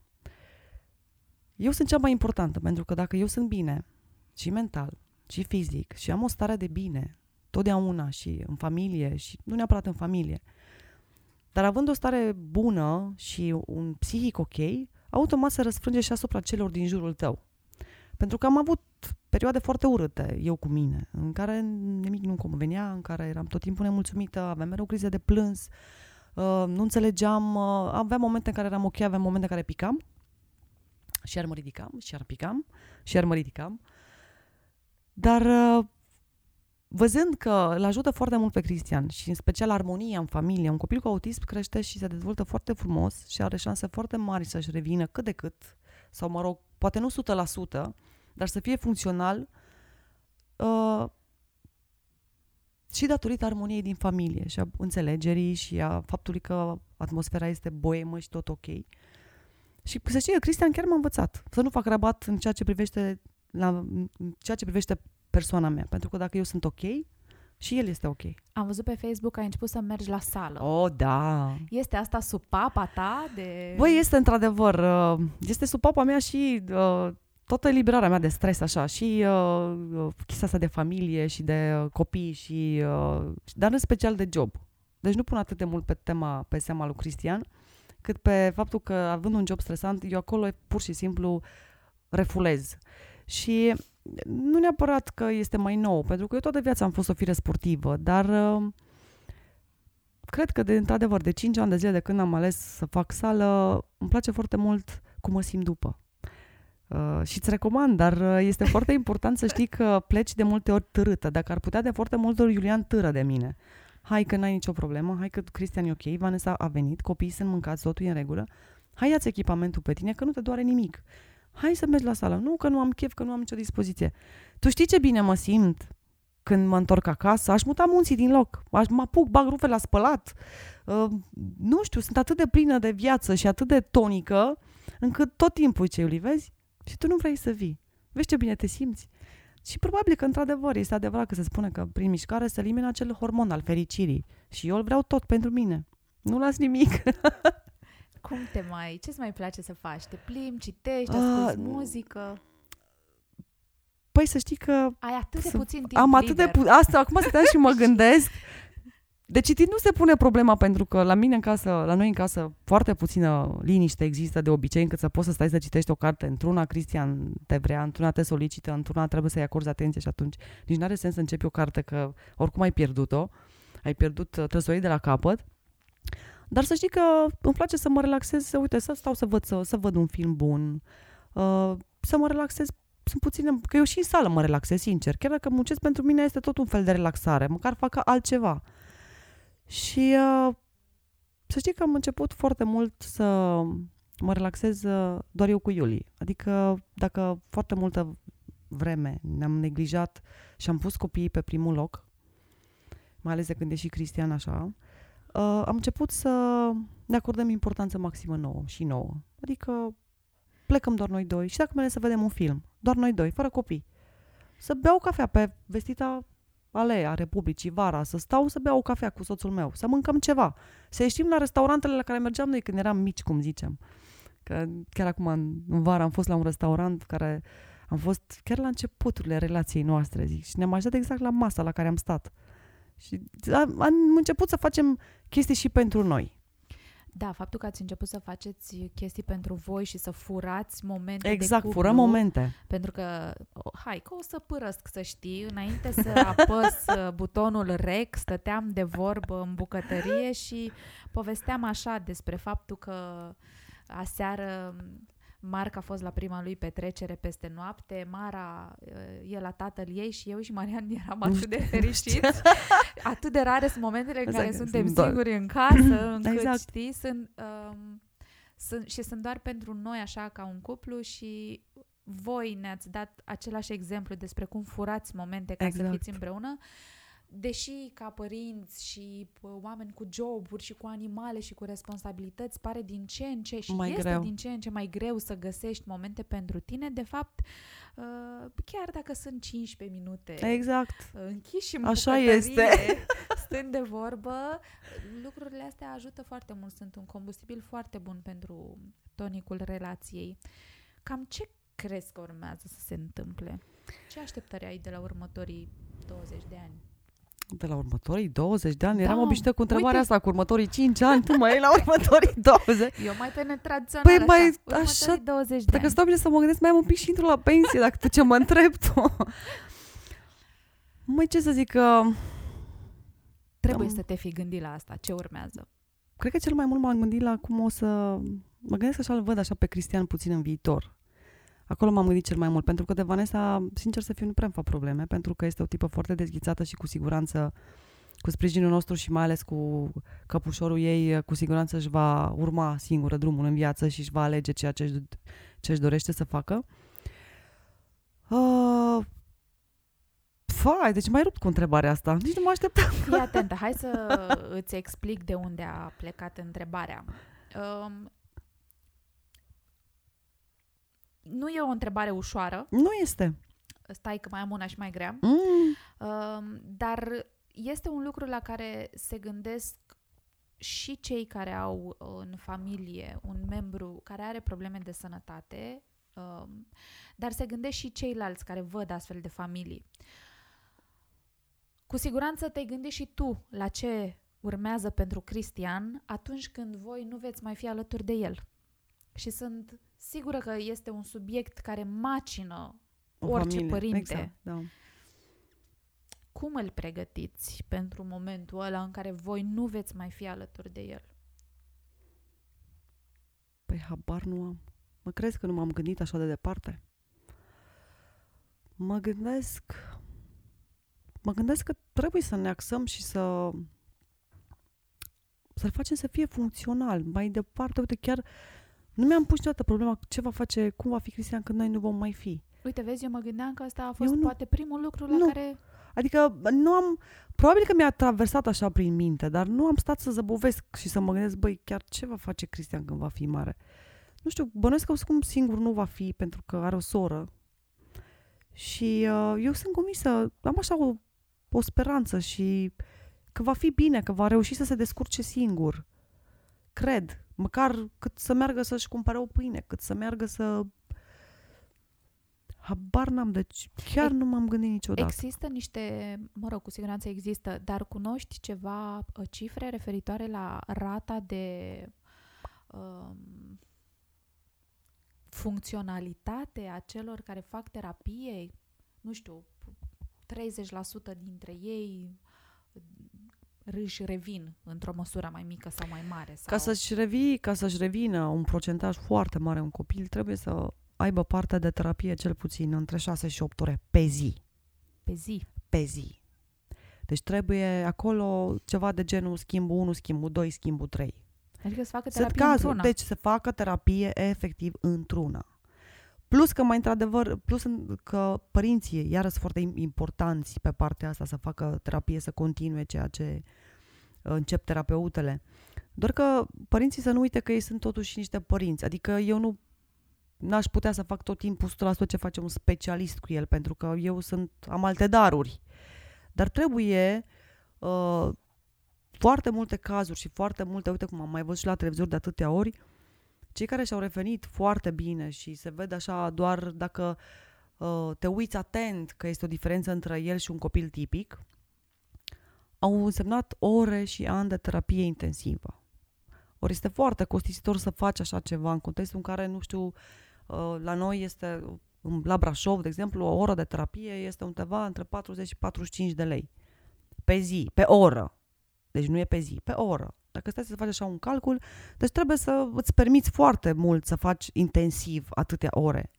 Eu sunt cea mai importantă, pentru că dacă eu sunt bine, și mental, și fizic, și am o stare de bine, totdeauna și în familie, și nu neapărat în familie, dar având o stare bună și un psihic ok, automat se răsfrânge și asupra celor din jurul tău. Pentru că am avut perioade foarte urâte, eu cu mine, în care nimic nu convenea, în care eram tot timpul nemulțumită, aveam mereu crize de plâns, uh, nu înțelegeam, uh, aveam momente în care eram ok, aveam momente în care picam, și iar mă ridicam, și iar picam, și iar mă ridicam. Dar uh, văzând că îl ajută foarte mult pe Cristian și în special armonia în familie, un copil cu autism crește și se dezvoltă foarte frumos și are șanse foarte mari să-și revină cât de cât, sau mă rog, poate nu 100%, dar să fie funcțional uh, și datorită armoniei din familie și a înțelegerii și a faptului că atmosfera este boemă și tot ok. Și să știi că Cristian chiar m-a învățat să nu fac rabat în ceea ce privește, la, în ceea ce privește persoana mea. Pentru că dacă eu sunt ok, și el este ok. Am văzut pe Facebook că ai început să mergi la sală. Oh, da. Este asta sub papa ta de... Băi, este într-adevăr. uh, Este sub papa mea și uh, toată eliberarea mea de stres, așa, și uh, uh, chestia asta de familie și de uh, copii, și, uh, dar în special de job. Deci nu pun atât de mult pe tema, pe seama lui Cristian, cât pe faptul că având un job stresant, eu acolo pur și simplu refulez. Și nu neapărat că este mai nou, pentru că eu toată viața am fost o fire sportivă, dar uh, cred că, de, într-adevăr, de 5 ani de zile de când am ales să fac sală, îmi place foarte mult cum mă simt după. Uh, și îți recomand, dar uh, este foarte important să știi că pleci de multe ori târâtă. Dacă ar putea de foarte multe ori Iulian târă de mine. Hai că n-ai nicio problemă, hai că Cristian e ok, Vanessa a venit, copiii sunt mâncați, totul e în regulă. Hai ia echipamentul pe tine că nu te doare nimic. Hai să mergi la sală. Nu că nu am chef, că nu am nicio dispoziție. Tu știi ce bine mă simt când mă întorc acasă? Aș muta munții din loc. Aș mă apuc, bag rufe la spălat. Uh, nu știu, sunt atât de plină de viață și atât de tonică încât tot timpul ce îi vezi și tu nu vrei să vii. Vezi ce bine te simți? Și probabil că, într-adevăr, este adevărat că se spune că prin mișcare se elimină acel hormon al fericirii. Și eu îl vreau tot pentru mine. Nu las nimic. Cum te mai... Ce-ți mai place să faci? Te plimbi, citești, Ah, asculti muzică? Păi să știi că Ai atât de să- puțin timp am atât liber. de pu- Asta, acum stăteam și mă gândesc. De citit nu se pune problema pentru că la mine în casă, la noi în casă, foarte puțină liniște există de obicei încât să poți să stai să citești o carte. Într-una Cristian te vrea, într-una te solicită, într-una trebuie să-i acorzi atenție și atunci nici nu are sens să începi o carte că oricum ai pierdut-o. Ai pierdut, trebuie să o iei de la capăt. Dar să știi că îmi place să mă relaxez, să uite, să stau să văd, să, să văd un film bun, uh, să mă relaxez sunt puține, că eu și în sală mă relaxez, sincer. Chiar dacă muncesc, pentru mine este tot un fel de relaxare. Măcar fac altceva. Și uh, să știi că am început foarte mult să mă relaxez uh, doar eu cu Iuli. Adică dacă foarte multă vreme ne-am neglijat și am pus copiii pe primul loc, mai ales de când e și Cristian așa, uh, am început să ne acordăm importanță maximă nouă și nouă. Adică plecăm doar noi doi și dacă mergem să vedem un film, doar noi doi, fără copii. Să beau cafea pe vestita alea a Republicii vara, să stau să beau o cafea cu soțul meu, să mâncăm ceva, să ieșim la restaurantele la care mergeam noi când eram mici, cum zicem. Că chiar acum în, în vara am fost la un restaurant care am fost chiar la începuturile relației noastre, zic, și ne-am ajutat exact la masa la care am stat. Și am, am început să facem chestii și pentru noi. Da, faptul că ați început să faceți chestii pentru voi și să furați momente Exact, de cuplu, furăm momente. Pentru că, oh, hai, că o să părăsc, să știi, înainte să apăs uh, butonul rec, stăteam de vorbă în bucătărie și povesteam așa despre faptul că aseară Marc a fost la prima lui petrecere peste noapte, Mara uh, e la tatăl ei și eu și Marian eram atât de fericiți. atât de rare sunt momentele în Exact, care suntem sunt doar- singuri în casă, încât, Exact. știi, sunt, um, sunt, și sunt doar pentru noi așa ca un cuplu și voi ne-ați dat același exemplu despre cum furați momente ca să Exact. fiți împreună. Deși ca părinți și pă, oameni cu joburi și cu animale și cu responsabilități pare din ce în ce și Mai este greu. din ce în ce mai greu să găsești momente pentru tine, de fapt, uh, chiar dacă sunt 15 minute Exact. închiși în Așa bucătărie, este. stând de vorbă, lucrurile astea ajută foarte mult, sunt un combustibil foarte bun pentru tonicul relației. Cam ce crezi că urmează să se întâmple? Ce așteptări ai de la următorii 20 de ani? De la următorii 20 de ani Da, eram obișnuită cu întrebarea uite. asta, cu următorii 5 ani, tu mai e la următorii 20. Eu mai pe netradițional Păi așa, mai următorii așa, 20 de Dacă ani. stau bine să mă gândesc, mai am un pic și intru la pensie, dacă tu ce mă întreb tu. Măi, ce să zic, că Trebuie am- să te fi gândit la asta. Ce urmează? cred că cel mai mult m-am gândit la cum o să... Mă gândesc așa, îl văd așa pe Cristian puțin în viitor. Acolo m-am gândit cel mai mult, pentru că de Vanessa, sincer să fiu, nu prea îmi fac probleme, pentru că este o tipă foarte dezghițată și cu siguranță, cu sprijinul nostru și mai ales cu căpușorul ei, cu siguranță își va urma singură drumul în viață și își va alege ceea ce își, ce își dorește să facă. Uh, Fai, deci mai rupt cu întrebarea asta. Nici nu mă așteptam. Fii atentă, hai să îți explic de unde a plecat întrebarea. Um, nu e o întrebare ușoară, Nu este. stai că mai am una și mai grea, Mm. um, dar este un lucru la care se gândesc și cei care au în familie un membru care are probleme de sănătate, um, dar se gândesc și ceilalți care văd astfel de familii. Cu siguranță te-ai gândit și tu la ce urmează pentru Cristian atunci când voi nu veți mai fi alături de el. Și sunt sigură că este un subiect care macină O orice familie. părinte. Exact, da. Cum îl pregătiți pentru momentul ăla în care voi nu veți mai fi alături de el? Păi habar nu am. Mă crezi că nu m-am gândit așa de departe? Mă gândesc... Mă gândesc că trebuie să ne axăm și să... Să-l facem să fie funcțional. Mai departe, uite, chiar nu mi-am pus niciodată problema ce va face, cum va fi Cristian când noi nu vom mai fi. Uite, vezi, eu mă gândeam că ăsta a fost Eu nu. poate primul lucru la Nu. care... Adică nu am... Probabil că mi-a traversat așa prin minte, dar nu am stat să zăbovesc și să mă gândesc, băi, chiar ce va face Cristian când va fi mare? Nu știu, bănuiesc că cum singur nu va fi, pentru că are o soră. Și uh, eu sunt convinsă, am așa o, o speranță și că va fi bine, că va reuși să se descurce singur. Cred. Măcar cât să meargă să-și cumpere o pâine, cât să meargă să... Habar n-am, deci chiar Ex- nu m-am gândit niciodată. Există niște, mă rog, cu siguranță există, dar cunoști ceva uh, cifre referitoare la rata de um, funcționalitate a celor care fac terapie? Nu știu, 30% dintre ei își revin într-o măsură mai mică sau mai mare. Sau... Ca să-și, revi, ca să-și revină un procentaj foarte mare un copil, trebuie să aibă parte de terapie cel puțin între 6 și 8 ore pe zi. Pe zi. Pe zi. Deci trebuie acolo ceva de genul schimbul 1, schimbul 2, schimbul 3. Adică să facă Sunt terapie cazuri. într-una. Deci să facă terapie efectiv într-una. Plus că mai într-adevăr, plus că părinții, iară, sunt foarte importanți pe partea asta, să facă terapie, să continue ceea ce uh, încep terapeutele. Doar că părinții să nu uite că ei sunt totuși niște părinți. Adică eu nu n-aș putea să fac tot timpul 100% ce face un specialist cu el, pentru că eu sunt, am alte daruri. Dar trebuie uh, foarte multe cazuri și foarte multe, uite cum am mai văzut și la televizor de atâtea ori, cei care și-au revenit foarte bine și se vede așa doar dacă uh, te uiți atent că este o diferență între el și un copil tipic, au însemnat ore și ani de terapie intensivă. Ori este foarte costisitor să faci așa ceva în contextul în care, nu știu, uh, la noi este, la Brașov, de exemplu, o oră de terapie este undeva între 40 și 45 de lei. Pe zi, pe oră. Deci nu e pe zi, pe oră. Dacă stai să faci așa un calcul, deci trebuie să îți permiți foarte mult să faci intensiv atâtea ore.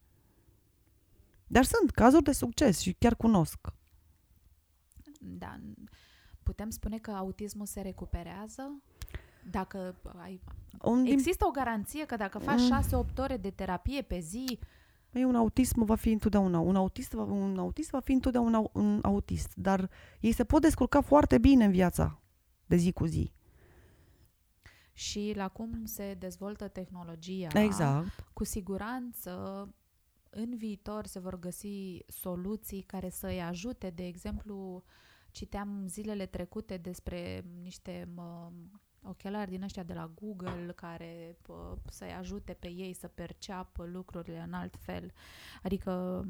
Dar sunt cazuri de succes și chiar cunosc. Da. Putem spune că autismul se recuperează? Dacă ai... Un, Există o garanție că dacă faci 6-8 ore de terapie pe zi... Ei, un autism va fi întotdeauna. Un autist, va, un autist va fi întotdeauna un autist. Dar ei se pot descurca foarte bine în viața de zi cu zi și la cum se dezvoltă tehnologia. Exact. Cu siguranță în viitor se vor găsi soluții care să îi ajute. De exemplu, citeam zilele trecute despre niște mă, ochelari din ăștia de la Google care pă, să-i ajute pe ei să perceapă lucrurile în alt fel. Adică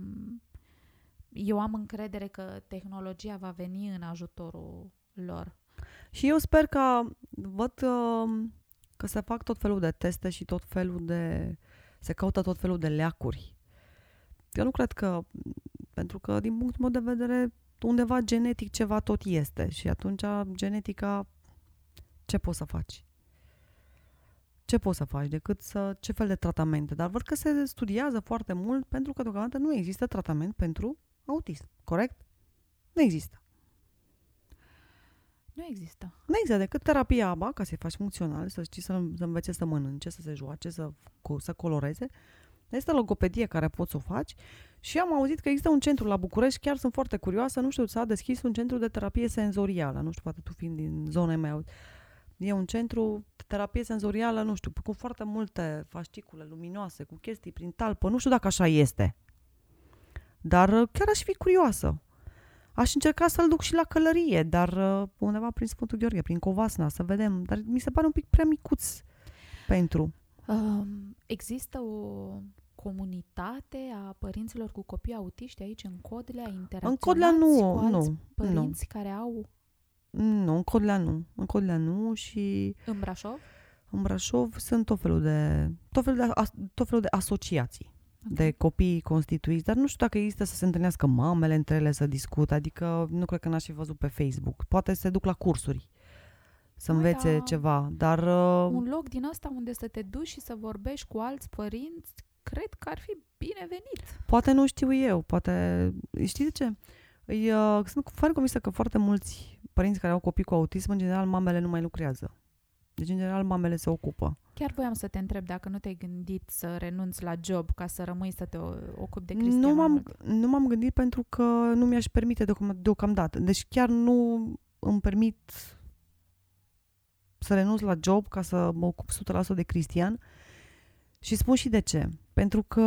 eu am încredere că tehnologia va veni în ajutorul lor. Și eu sper că văd uh, că se fac tot felul de teste și tot felul de... se caută tot felul de leacuri. Eu nu cred că... pentru că, din punctul meu de vedere, undeva genetic ceva tot este și atunci genetica ce poți să faci? Ce poți să faci decât să... ce fel de tratamente? Dar văd că se studiază foarte mult pentru că deocamdată nu există tratament pentru autism, corect? Nu există. Nu există. Nu există decât terapia ABA, ca să-i faci funcțional, să știi să, să învețe să mănânce, să se joace, să, să coloreze. Este logopedie care poți să o faci și am auzit că există un centru la București, chiar sunt foarte curioasă, nu știu, s-a deschis un centru de terapie senzorială, nu știu, poate tu fiind din zona mea, e un centru de terapie senzorială, nu știu, cu foarte multe fascicule luminoase, cu chestii prin talpă, nu știu dacă așa este. Dar chiar aș fi curioasă. Aș încerca să-l duc și la călărie, dar uh, undeva prin Sfântul Gheorghe, prin Covasna, să vedem. Dar mi se pare un pic prea micuț pentru. Um, există o comunitate a părinților cu copii autiști aici în Codlea? În Codlea nu, cu alți nu. părinți nu. care au... Nu, în Codlea nu. În Codlea nu și... În Brașov? În Brașov sunt tot felul de, tot felul de, tot felul de asociații de copii constituiți, dar nu știu dacă există să se întâlnească mamele între ele să discută, adică nu cred că n-aș fi văzut pe Facebook. Poate se duc la cursuri să învețe da. ceva, dar... Uh... Un loc din ăsta unde să te duci și să vorbești cu alți părinți, cred că ar fi binevenit. Poate nu știu eu, poate... Știi de ce? Îi, uh, sunt foarte convinsă că foarte mulți părinți care au copii cu autism, în general, mamele nu mai lucrează. Deci, în general, mamele se ocupă. Chiar voiam să te întreb dacă nu te-ai gândit să renunți la job ca să rămâi să te ocupi de Cristian nu m-am, nu m-am gândit pentru că nu mi-aș permite deocam, deocamdată. Deci chiar nu îmi permit să renunț la job ca să mă ocup 100% de Cristian. Și spun și de ce. Pentru că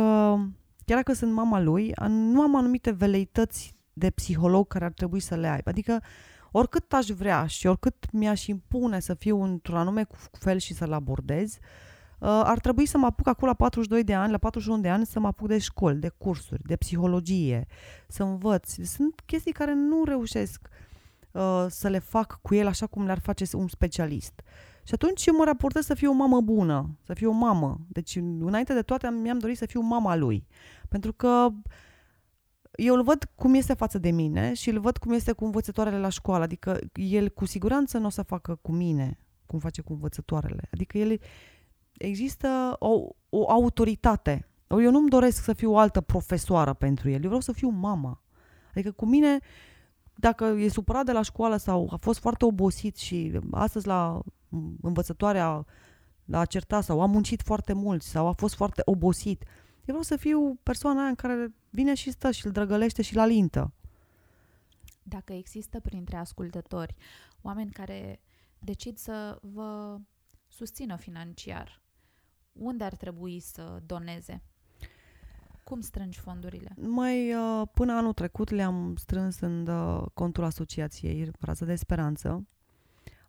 chiar dacă sunt mama lui, nu am anumite veleități de psiholog care ar trebui să le aibă. Adică oricât aș vrea și oricât mi-aș impune să fiu într-un anume fel și să-l abordez, uh, ar trebui să mă apuc acum la 42 de ani, la 41 de ani, să mă apuc de școli, de cursuri, de psihologie, să învăț. Sunt chestii care nu reușesc uh, să le fac cu el așa cum le-ar face un specialist. Și atunci eu mă raportez să fiu o mamă bună, să fiu o mamă. Deci, înainte de toate, mi-am dorit să fiu mama lui. Pentru că uh, eu îl văd cum este față de mine și îl văd cum este cu învățătoarele la școală. Adică el cu siguranță nu o să facă cu mine cum face cu învățătoarele. Adică el există o, o autoritate. Eu nu-mi doresc să fiu o altă profesoară pentru el. Eu vreau să fiu mama. Adică cu mine, dacă e supărat de la școală sau a fost foarte obosit și astăzi la învățătoarea l-a certat sau a muncit foarte mult sau a fost foarte obosit, vreau să fiu persoana aia în care vine și stă și îl drăgălește și îl alintă. Dacă există printre ascultători oameni care decid să vă susțină financiar, unde ar trebui să doneze? Cum strângi fondurile? Mai uh, până anul trecut le-am strâns în uh, contul asociației Rază de Speranță.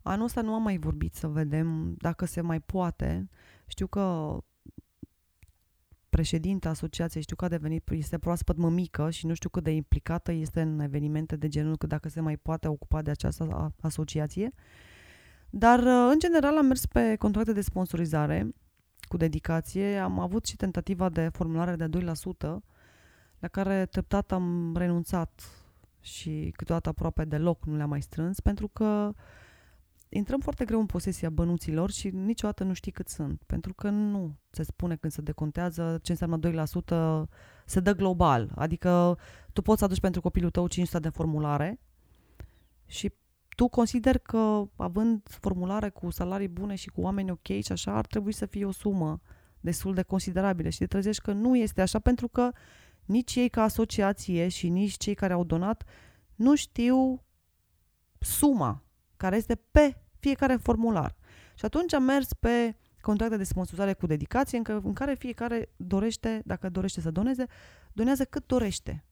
Anul ăsta nu am mai vorbit să vedem dacă se mai poate. Știu că președinta asociației, știu că a devenit, este proaspăt mămică și nu știu cât de implicată este în evenimente de genul, cât dacă se mai poate ocupa de această asociație. Dar, uh, în general, am mers pe contracte de sponsorizare cu dedicație. Am avut și tentativa de formulare de 2%, la care treptat am renunțat și câteodată aproape deloc nu le-am mai strâns, pentru că intrăm foarte greu în posesia bănuților și niciodată nu știi cât sunt, pentru că nu se spune când se decontează ce înseamnă 2%, se dă global, adică tu poți să aduci pentru copilul tău 500 de formulare și tu consider că, având formulare cu salarii bune și cu oameni ok și așa, ar trebui să fie o sumă destul de considerabilă. Și te trezești că nu este așa pentru că nici ei ca asociație și nici cei care au donat nu știu suma care este pe fiecare formular. Și atunci am mers pe contracte de sponsorizare cu dedicație în, în care fiecare dorește, dacă dorește să doneze, donează cât dorește.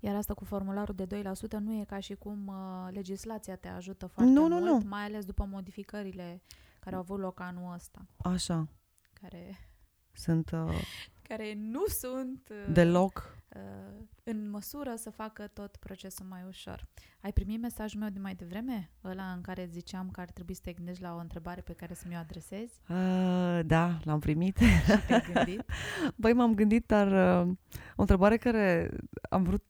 Iar asta cu formularul de 2% nu e ca și cum uh, legislația te ajută foarte nu, mult, nu, nu. mai ales după modificările care au avut loc anul ăsta. Așa. Care, sunt... Uh, care nu sunt... Uh, deloc. Uh, în măsură să facă tot procesul mai ușor. Ai primit mesajul meu de mai devreme? Ăla în care ziceam că ar trebui să te gândești la o întrebare pe care să mi-o adresezi? Uh, da, l-am primit. Și te-ai gândit? Băi, m-am gândit, dar uh, o întrebare care am vrut,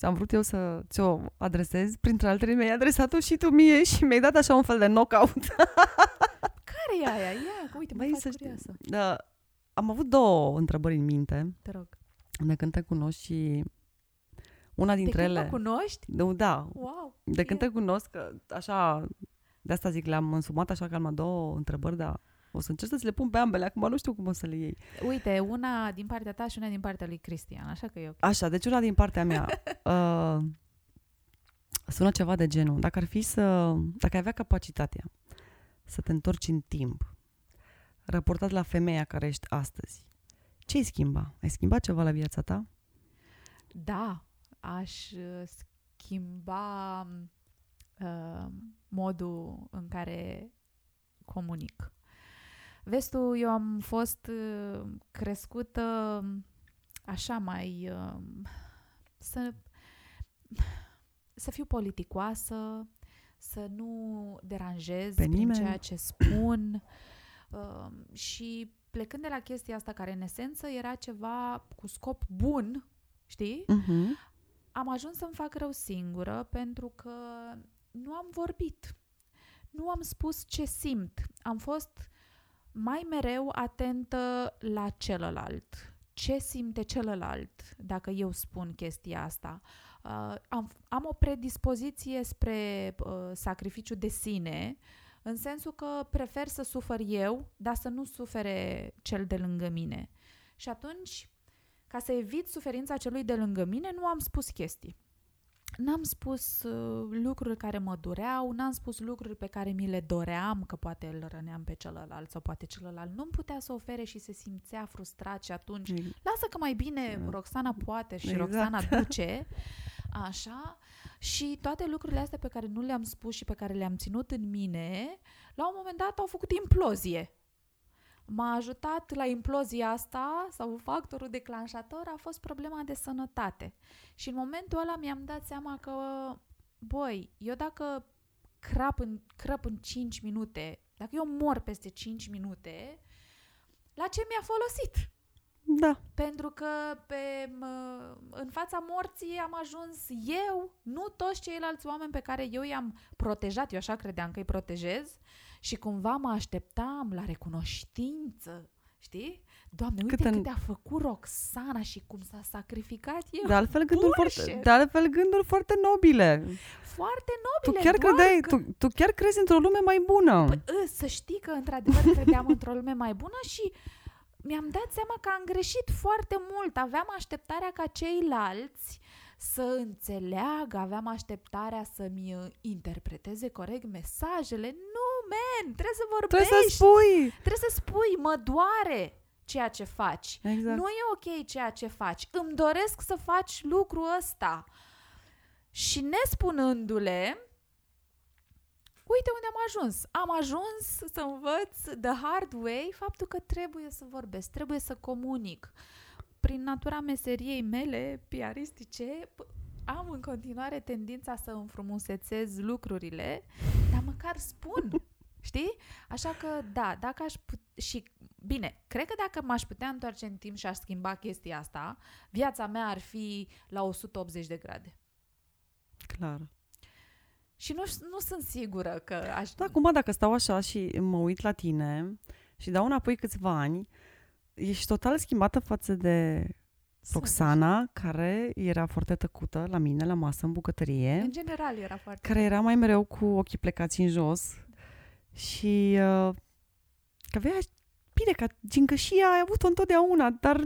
am vrut eu să ți-o adresez, printre altele mi-ai adresat-o și tu mie și mi-ai dat așa un fel de knockout. care e aia? Ia, uite, mă Băi, faci să curioasă. Da, am avut două întrebări în minte. Te rog. De când te cunosc și una dintre de ele... De cunoști? Da. Wow. De când te cunosc, așa, de asta zic, le-am însumat așa că am două întrebări, dar o să încerc să ți le pun pe ambele, acum nu știu cum o să le iei. Uite, una din partea ta și una din partea lui Cristian, așa că eu. Așa, deci una din partea mea. uh, sună ceva de genul. Dacă ar fi să... Dacă ai avea capacitatea să te întorci în timp, raportat la femeia care ești astăzi, ce ai schimba? Ai schimbat ceva la viața ta? Da, aș uh, schimba uh, modul în care comunic. Vezi tu, eu am fost uh, crescută așa mai... Uh, să, să fiu politicoasă, să nu deranjez Pe prin nimeni. ceea ce spun uh, și plecând de la chestia asta care în esență era ceva cu scop bun, știi? Uh-huh. Am ajuns să-mi fac rău singură pentru că nu am vorbit. Nu am spus ce simt. Am fost mai mereu atentă la celălalt. Ce simte celălalt dacă eu spun chestia asta? Uh, am, am o predispoziție spre uh, sacrificiu de sine, în sensul că prefer să sufăr eu, dar să nu sufere cel de lângă mine. Și atunci, ca să evit suferința celui de lângă mine, nu am spus chestii. N-am spus uh, lucruri care mă dureau, n-am spus lucruri pe care mi le doream, că poate îl răneam pe celălalt sau poate celălalt nu-mi putea să ofere și se simțea frustrat și atunci, lasă că mai bine da. Roxana poate și exact. Roxana duce, așa, și toate lucrurile astea pe care nu le-am spus și pe care le-am ținut în mine, la un moment dat au făcut implozie m-a ajutat la implozia asta sau factorul declanșator a fost problema de sănătate. Și în momentul ăla mi-am dat seama că, băi, eu dacă crap în, crăp în 5 minute, dacă eu mor peste 5 minute, la ce mi-a folosit? Da. Pentru că pe, în fața morții am ajuns eu, nu toți ceilalți oameni pe care eu i-am protejat, eu așa credeam că îi protejez, și cumva mă așteptam la recunoștință, știi? Doamne, uite cât, în... cât a făcut Roxana și cum s-a sacrificat eu. De altfel gânduri, foarte, de altfel gânduri foarte nobile. Foarte nobile, Tu chiar, credeai, că... tu, tu chiar crezi într-o lume mai bună. Păi, ă, să știi că într-adevăr credeam într-o lume mai bună și mi-am dat seama că am greșit foarte mult. Aveam așteptarea ca ceilalți să înțeleagă, aveam așteptarea să-mi uh, interpreteze corect mesajele. Nu, man, trebuie să vorbești. Trebuie să spui. Trebuie să spui, mă doare ceea ce faci. Exact. Nu e ok ceea ce faci. Îmi doresc să faci lucrul ăsta. Și nespunându-le, uite unde am ajuns. Am ajuns să învăț the hard way faptul că trebuie să vorbesc, trebuie să comunic. Prin natura meseriei mele piaristice, am în continuare tendința să înfrumusețez lucrurile, dar măcar spun. Știi? Așa că, da, dacă aș put- și bine, cred că dacă m-aș putea întoarce în timp și aș schimba chestia asta, viața mea ar fi la 180 de grade. Clar. Și nu, nu sunt sigură că aș... Da, acum dacă stau așa și mă uit la tine și dau înapoi câțiva ani, ești total schimbată față de Sunt. Roxana, care era foarte tăcută la mine, la masă, în bucătărie, În general era foarte... care era mai mereu cu ochii plecați în jos și uh, că avea, bine, ca gingășia ai avut-o întotdeauna, dar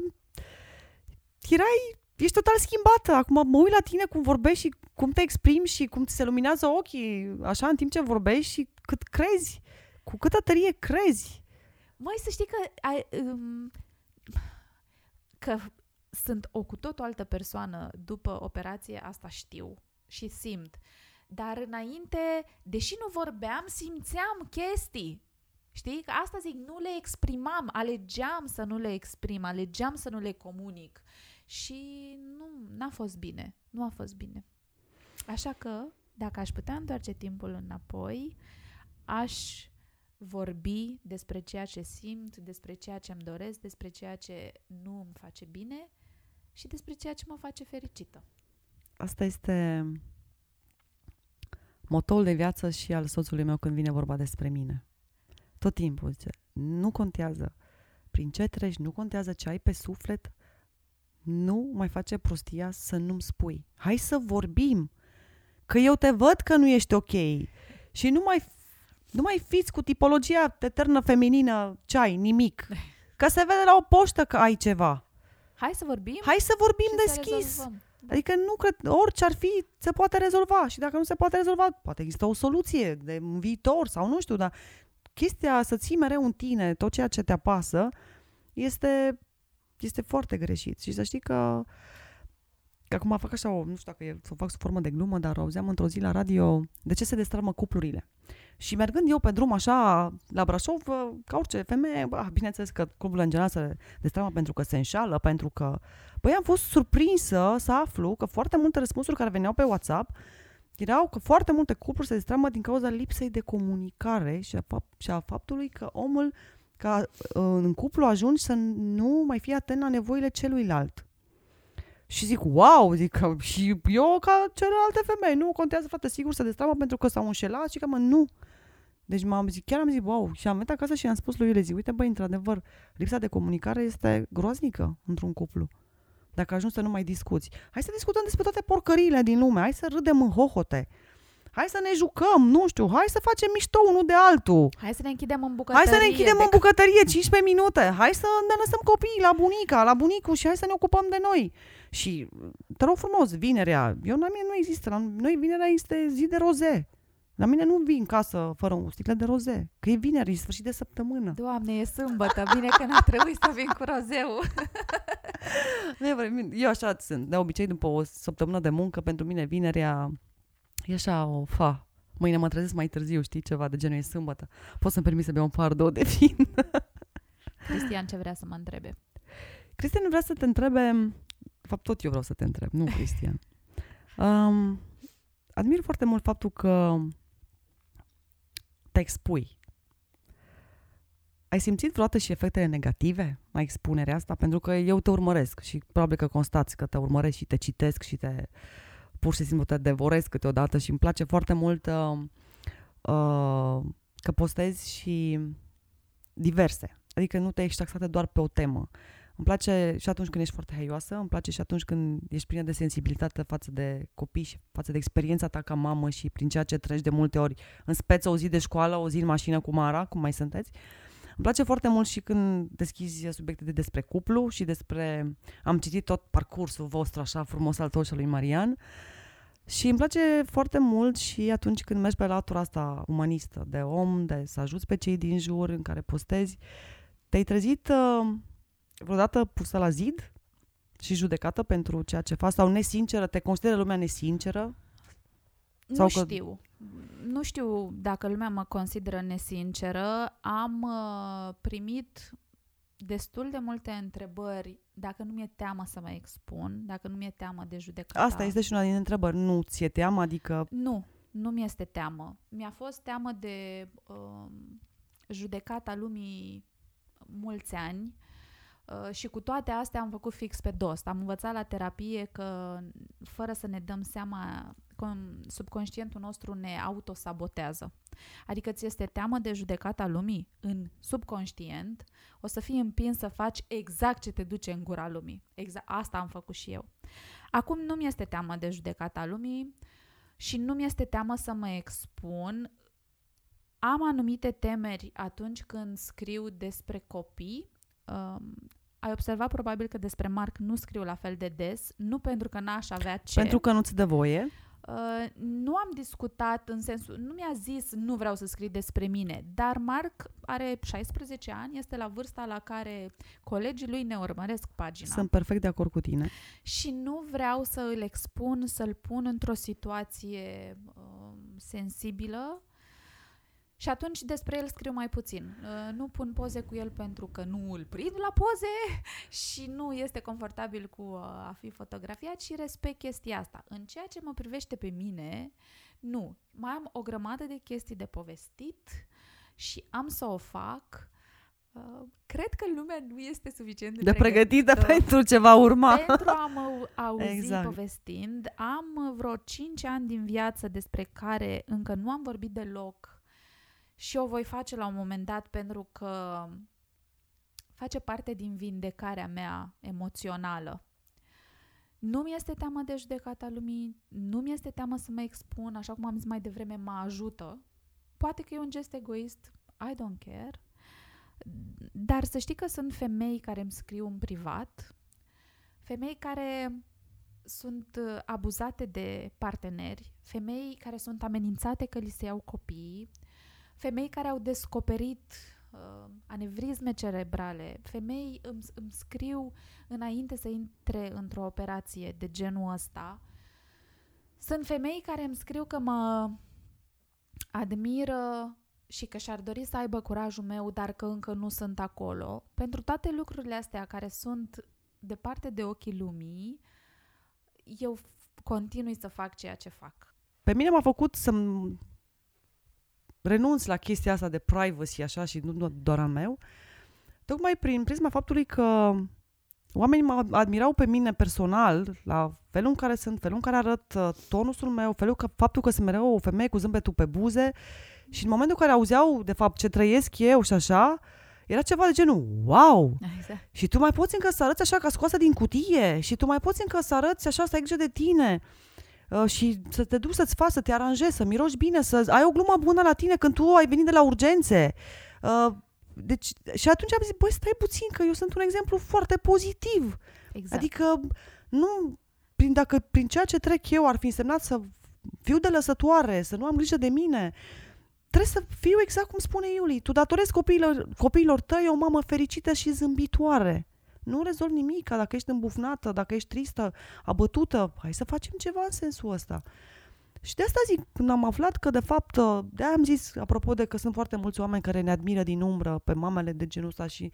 erai, ești total schimbată. Acum mă uit la tine cum vorbești și cum te exprimi și cum ți se luminează ochii, așa, în timp ce vorbești și cât crezi, cu câtă tărie crezi. Măi, să știi că, ai, um, că sunt o cu tot o altă persoană după operație, asta știu și simt. Dar înainte, deși nu vorbeam, simțeam chestii. Știi? Că asta zic, nu le exprimam, alegeam să nu le exprim, alegeam să nu le comunic. Și nu, n-a fost bine. Nu a fost bine. Așa că, dacă aș putea întoarce timpul înapoi, aș vorbi despre ceea ce simt, despre ceea ce îmi doresc, despre ceea ce nu îmi face bine și despre ceea ce mă face fericită. Asta este motoul de viață și al soțului meu când vine vorba despre mine. Tot timpul zice, nu contează prin ce treci, nu contează ce ai pe suflet, nu mai face prostia să nu-mi spui. Hai să vorbim, că eu te văd că nu ești ok și nu mai, nu mai fiți cu tipologia eternă feminină ce ai, nimic. Că se vede la o poștă că ai ceva. Hai să vorbim Hai să vorbim și să deschis. rezolvăm. Da. Adică nu cred, orice ar fi, se poate rezolva și dacă nu se poate rezolva, poate există o soluție de în viitor sau nu știu, dar chestia să ții mereu în tine tot ceea ce te apasă este, este foarte greșit și să știi că că acum fac așa, o, nu știu dacă e, să o fac sub formă de glumă, dar auzeam într-o zi la radio de ce se destramă cuplurile. Și mergând eu pe drum așa la Brașov, ca orice femeie, bă, bineînțeles că cuplurile în general se destramă pentru că se înșală, pentru că... Băi, am fost surprinsă să aflu că foarte multe răspunsuri care veneau pe WhatsApp erau că foarte multe cupluri se destramă din cauza lipsei de comunicare și a, fap- și a faptului că omul, ca uh, în cuplu ajungi să nu mai fii atent la nevoile celuilalt. Și zic, wow, zic că și eu ca celelalte femei, nu contează, frate, sigur se destramă pentru că s-au înșelat și că mă, nu. Deci m-am zis, chiar am zis, wow, și am venit acasă și am spus lui Iulie, zic, uite, băi, într-adevăr, lipsa de comunicare este groaznică într-un cuplu. Dacă ajungi să nu mai discuți. Hai să discutăm despre toate porcăriile din lume, hai să râdem în hohote. Hai să ne jucăm, nu știu, hai să facem mișto unul de altul. Hai să ne închidem în bucătărie. Hai să ne închidem de în bucătărie 15 minute. Hai să ne lăsăm copiii la bunica, la bunicul și hai să ne ocupăm de noi. Și te rog frumos, vinerea, eu la mine nu există, la noi vinerea este zi de roze. La mine nu vin în casă fără o sticlă de roze, că e vineri, e sfârșit de săptămână. Doamne, e sâmbătă, bine că n-a trebuit să vin cu rozeu. Eu așa sunt, de obicei după o săptămână de muncă, pentru mine vinerea e așa o fa. Mâine mă trezesc mai târziu, știi, ceva de genul e sâmbătă. Pot să-mi permit să beau un par două de vin. Cristian ce vrea să mă întrebe? Cristian vrea să te întrebe, de fapt tot eu vreau să te întreb, nu Cristian. Um, admir foarte mult faptul că te expui. Ai simțit vreodată și efectele negative la expunerea asta? Pentru că eu te urmăresc și probabil că constați că te urmăresc și te citesc și te pur și simplu te devoresc câteodată și îmi place foarte mult uh, uh, că postezi și diverse. Adică nu te ești taxată doar pe o temă. Îmi place și atunci când ești foarte haioasă, îmi place și atunci când ești plină de sensibilitate față de copii și față de experiența ta ca mamă și prin ceea ce treci de multe ori în speță o zi de școală, o zi în mașină cu Mara, cum mai sunteți. Îmi Îmi place foarte mult și când deschizi subiecte de despre cuplu și despre... Am citit tot parcursul vostru așa frumos al tău și al lui Marian și îmi place foarte mult și atunci când mergi pe latura asta umanistă de om, de să ajuți pe cei din jur în care postezi, te-ai trezit uh, vreodată pusă la zid și judecată pentru ceea ce faci sau nesinceră? Te consideră lumea nesinceră? Sau nu că... știu. Nu știu dacă lumea mă consideră nesinceră. Am uh, primit destul de multe întrebări dacă nu mi-e teamă să mă expun, dacă nu mi-e teamă de judecată. Asta este și una din întrebări. Nu ți-e teamă? Adică... Nu, nu mi-este teamă. Mi-a fost teamă de uh, judecata lumii mulți ani uh, și cu toate astea am făcut fix pe dos. Am învățat la terapie că fără să ne dăm seama subconștientul nostru ne autosabotează. Adică ți este teamă de judecata lumii în subconștient, o să fii împins să faci exact ce te duce în gura lumii. Exact asta am făcut și eu. Acum nu mi este teamă de judecata lumii și nu mi este teamă să mă expun. Am anumite temeri atunci când scriu despre copii. Um, ai observat probabil că despre Marc nu scriu la fel de des, nu pentru că n-aș avea ce. Pentru că nu-ți dă voie. Uh, nu am discutat în sensul, nu mi-a zis nu vreau să scrii despre mine, dar Marc are 16 ani, este la vârsta la care colegii lui ne urmăresc pagina. Sunt perfect de acord cu tine. Și nu vreau să îl expun, să-l pun într-o situație uh, sensibilă și atunci despre el scriu mai puțin. Uh, nu pun poze cu el pentru că nu îl prind la poze și nu este confortabil cu uh, a fi fotografiat și respect chestia asta. În ceea ce mă privește pe mine, nu. Mai am o grămadă de chestii de povestit și am să o fac. Uh, cred că lumea nu este suficient de, de pregătită, pregătită pentru ce va urma. Pentru a mă auzi exact. povestind. Am vreo 5 ani din viață despre care încă nu am vorbit deloc și o voi face la un moment dat pentru că face parte din vindecarea mea emoțională. Nu mi este teamă de judecata lumii, nu mi este teamă să mă expun, așa cum am zis mai devreme, mă ajută. Poate că e un gest egoist, I don't care. Dar să știi că sunt femei care îmi scriu în privat, femei care sunt uh, abuzate de parteneri, femei care sunt amenințate că li se iau copiii, femei care au descoperit uh, anevrisme cerebrale, femei îmi, îmi scriu înainte să intre într-o operație de genul ăsta. Sunt femei care îmi scriu că mă admiră și că și-ar dori să aibă curajul meu, dar că încă nu sunt acolo. Pentru toate lucrurile astea care sunt departe de ochii lumii, eu continui să fac ceea ce fac. Pe mine m-a făcut să-mi renunț la chestia asta de privacy așa și nu doar a meu, tocmai prin prisma faptului că oamenii mă admirau pe mine personal, la felul în care sunt, felul în care arăt uh, tonusul meu, felul că, faptul că sunt mereu o femeie cu zâmbetul pe buze și în momentul în care auzeau, de fapt, ce trăiesc eu și așa, era ceva de genul, wow! Exact. Și tu mai poți încă să arăți așa ca scoasă din cutie și tu mai poți încă să arăți așa, să ai grijă de tine. Uh, și să te duci să-ți faci, să te aranjezi, să miroși bine, să ai o glumă bună la tine când tu ai venit de la urgențe. Uh, deci, și atunci am zis, băi, stai puțin, că eu sunt un exemplu foarte pozitiv. Exact. Adică, nu, prin, dacă prin ceea ce trec eu ar fi însemnat să fiu de lăsătoare, să nu am grijă de mine, trebuie să fiu exact cum spune Iuli. Tu datorezi copiilor, copiilor tăi o mamă fericită și zâmbitoare. Nu rezolvi nimic, dacă ești îmbufnată, dacă ești tristă, abătută, hai să facem ceva în sensul ăsta. Și de asta zic, când am aflat că de fapt, de am zis, apropo de că sunt foarte mulți oameni care ne admiră din umbră pe mamele de genul ăsta și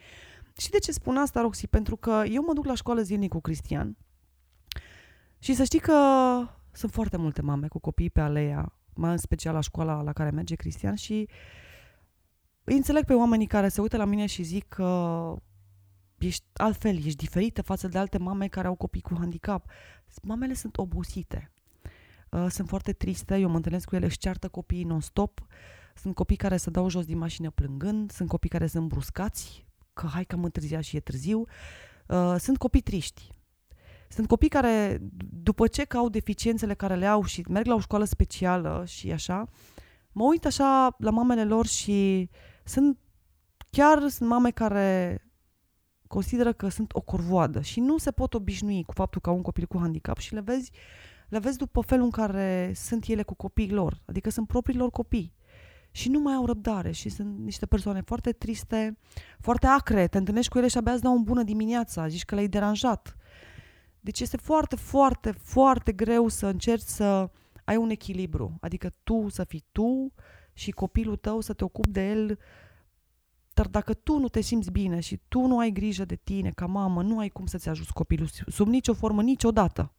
și de ce spun asta, Roxy? Pentru că eu mă duc la școală zilnic cu Cristian și să știi că sunt foarte multe mame cu copii pe aleea, mai în special la școala la care merge Cristian și îi înțeleg pe oamenii care se uită la mine și zic că ești altfel, ești diferită față de alte mame care au copii cu handicap. Mamele sunt obosite. Uh, sunt foarte triste, eu mă întâlnesc cu ele, își ceartă copiii non-stop. Sunt copii care se dau jos din mașină plângând, sunt copii care sunt bruscați, că hai că am întârziat și e târziu. Uh, sunt copii triști. Sunt copii care, după ce caut deficiențele care le au și merg la o școală specială și așa, mă uit așa la mamele lor și sunt chiar sunt mame care consideră că sunt o corvoadă și nu se pot obișnui cu faptul că au un copil cu handicap și le vezi, le vezi după felul în care sunt ele cu copiii lor, adică sunt propriilor lor copii. Și nu mai au răbdare și sunt niște persoane foarte triste, foarte acre, te întâlnești cu ele și abia îți dau o bună dimineața, zici că le-ai deranjat. Deci este foarte, foarte, foarte greu să încerci să ai un echilibru, adică tu să fii tu și copilul tău să te ocupi de el dar dacă tu nu te simți bine și tu nu ai grijă de tine ca mamă, nu ai cum să-ți ajuți copilul sub nicio formă, niciodată.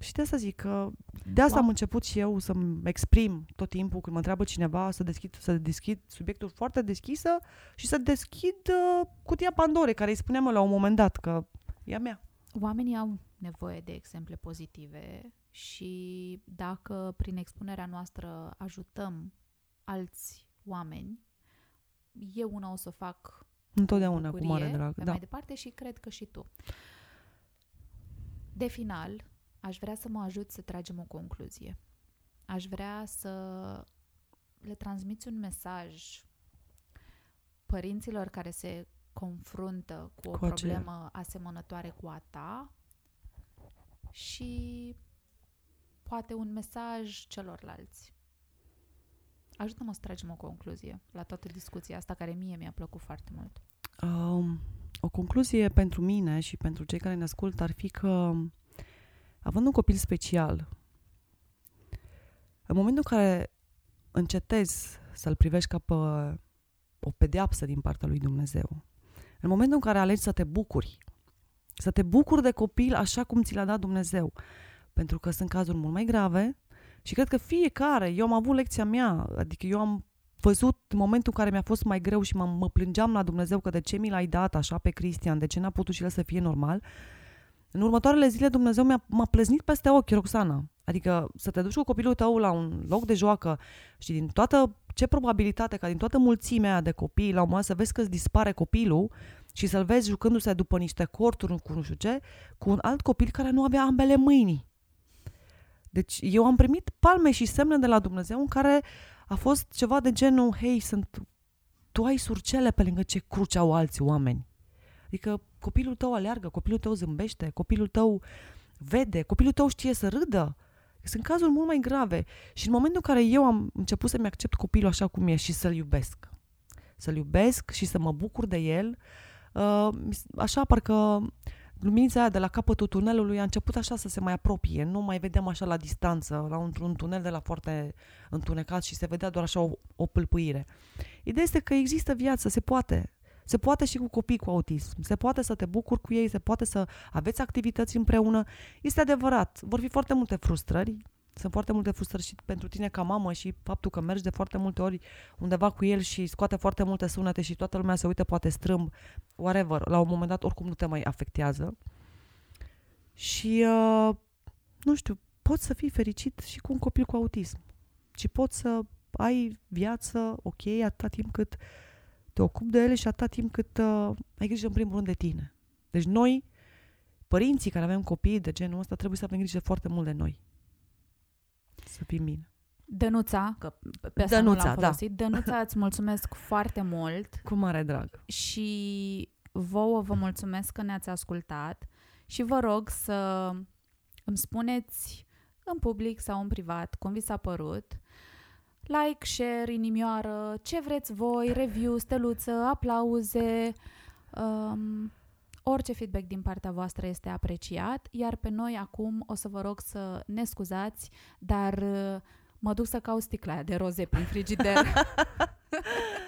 Și de asta zic că de asta wow. am început și eu să-mi exprim tot timpul când mă întreabă cineva să deschid, să deschid subiectul foarte deschisă și să deschid uh, cutia Pandore, care îi spuneam la un moment dat că e a mea. Oamenii au nevoie de exemple pozitive și dacă prin expunerea noastră ajutăm alți oameni, eu una o să fac Întotdeauna cu mare drag. Pe da. mai departe și cred că și tu. De final, aș vrea să mă ajut să tragem o concluzie. Aș vrea să le transmiți un mesaj părinților care se confruntă cu o cu problemă aceea. asemănătoare cu a ta și poate un mesaj celorlalți. Ajută-mă să tragem o concluzie la toată discuția asta care mie mi-a plăcut foarte mult. Um, o concluzie pentru mine și pentru cei care ne ascultă ar fi că având un copil special, în momentul în care încetezi să-l privești ca pe o pedeapsă din partea lui Dumnezeu, în momentul în care alegi să te bucuri, să te bucuri de copil așa cum ți l-a dat Dumnezeu, pentru că sunt cazuri mult mai grave și cred că fiecare, eu am avut lecția mea, adică eu am văzut momentul în care mi-a fost mai greu și mă, mă plângeam la Dumnezeu că de ce mi l-ai dat așa pe Cristian, de ce n-a putut și el să fie normal. În următoarele zile Dumnezeu mi-a, m-a plăznit peste ochi, Roxana. Adică să te duci cu copilul tău la un loc de joacă și din toată, ce probabilitate ca din toată mulțimea de copii la un moment să vezi că îți dispare copilul și să-l vezi jucându-se după niște corturi cu nu știu ce, cu un alt copil care nu avea ambele mâini. Deci eu am primit palme și semne de la Dumnezeu în care a fost ceva de genul, hei, sunt, tu ai surcele pe lângă ce cruce au alți oameni. Adică copilul tău aleargă, copilul tău zâmbește, copilul tău vede, copilul tău știe să râdă. Sunt cazuri mult mai grave. Și în momentul în care eu am început să-mi accept copilul așa cum e și să-l iubesc, să-l iubesc și să mă bucur de el, uh, așa parcă luminița aia de la capătul tunelului a început așa să se mai apropie, nu mai vedeam așa la distanță, la un, un tunel de la foarte întunecat și se vedea doar așa o, o pâlpâire. Ideea este că există viață, se poate. Se poate și cu copii cu autism, se poate să te bucuri cu ei, se poate să aveți activități împreună. Este adevărat, vor fi foarte multe frustrări, sunt foarte multe frustrări și pentru tine ca mamă și faptul că mergi de foarte multe ori undeva cu el și scoate foarte multe sunete și toată lumea se uită poate strâmb, whatever, la un moment dat oricum nu te mai afectează. Și, uh, nu știu, poți să fii fericit și cu un copil cu autism. Și poți să ai viață ok atâta timp cât te ocupi de ele și atâta timp cât uh, ai grijă în primul rând de tine. Deci noi, părinții care avem copii de genul ăsta, trebuie să avem grijă foarte mult de noi să fim bine. Dănuța, că pe asta Dănuța, nu l-am da. folosit. Da. Dănuța, îți mulțumesc foarte mult. Cu mare drag. Și vouă vă mulțumesc că ne-ați ascultat și vă rog să îmi spuneți în public sau în privat cum vi s-a părut. Like, share, inimioară, ce vreți voi, review, steluță, aplauze, um, Orice feedback din partea voastră este apreciat, iar pe noi acum o să vă rog să ne scuzați, dar uh, mă duc să caut sticla de roze prin frigider.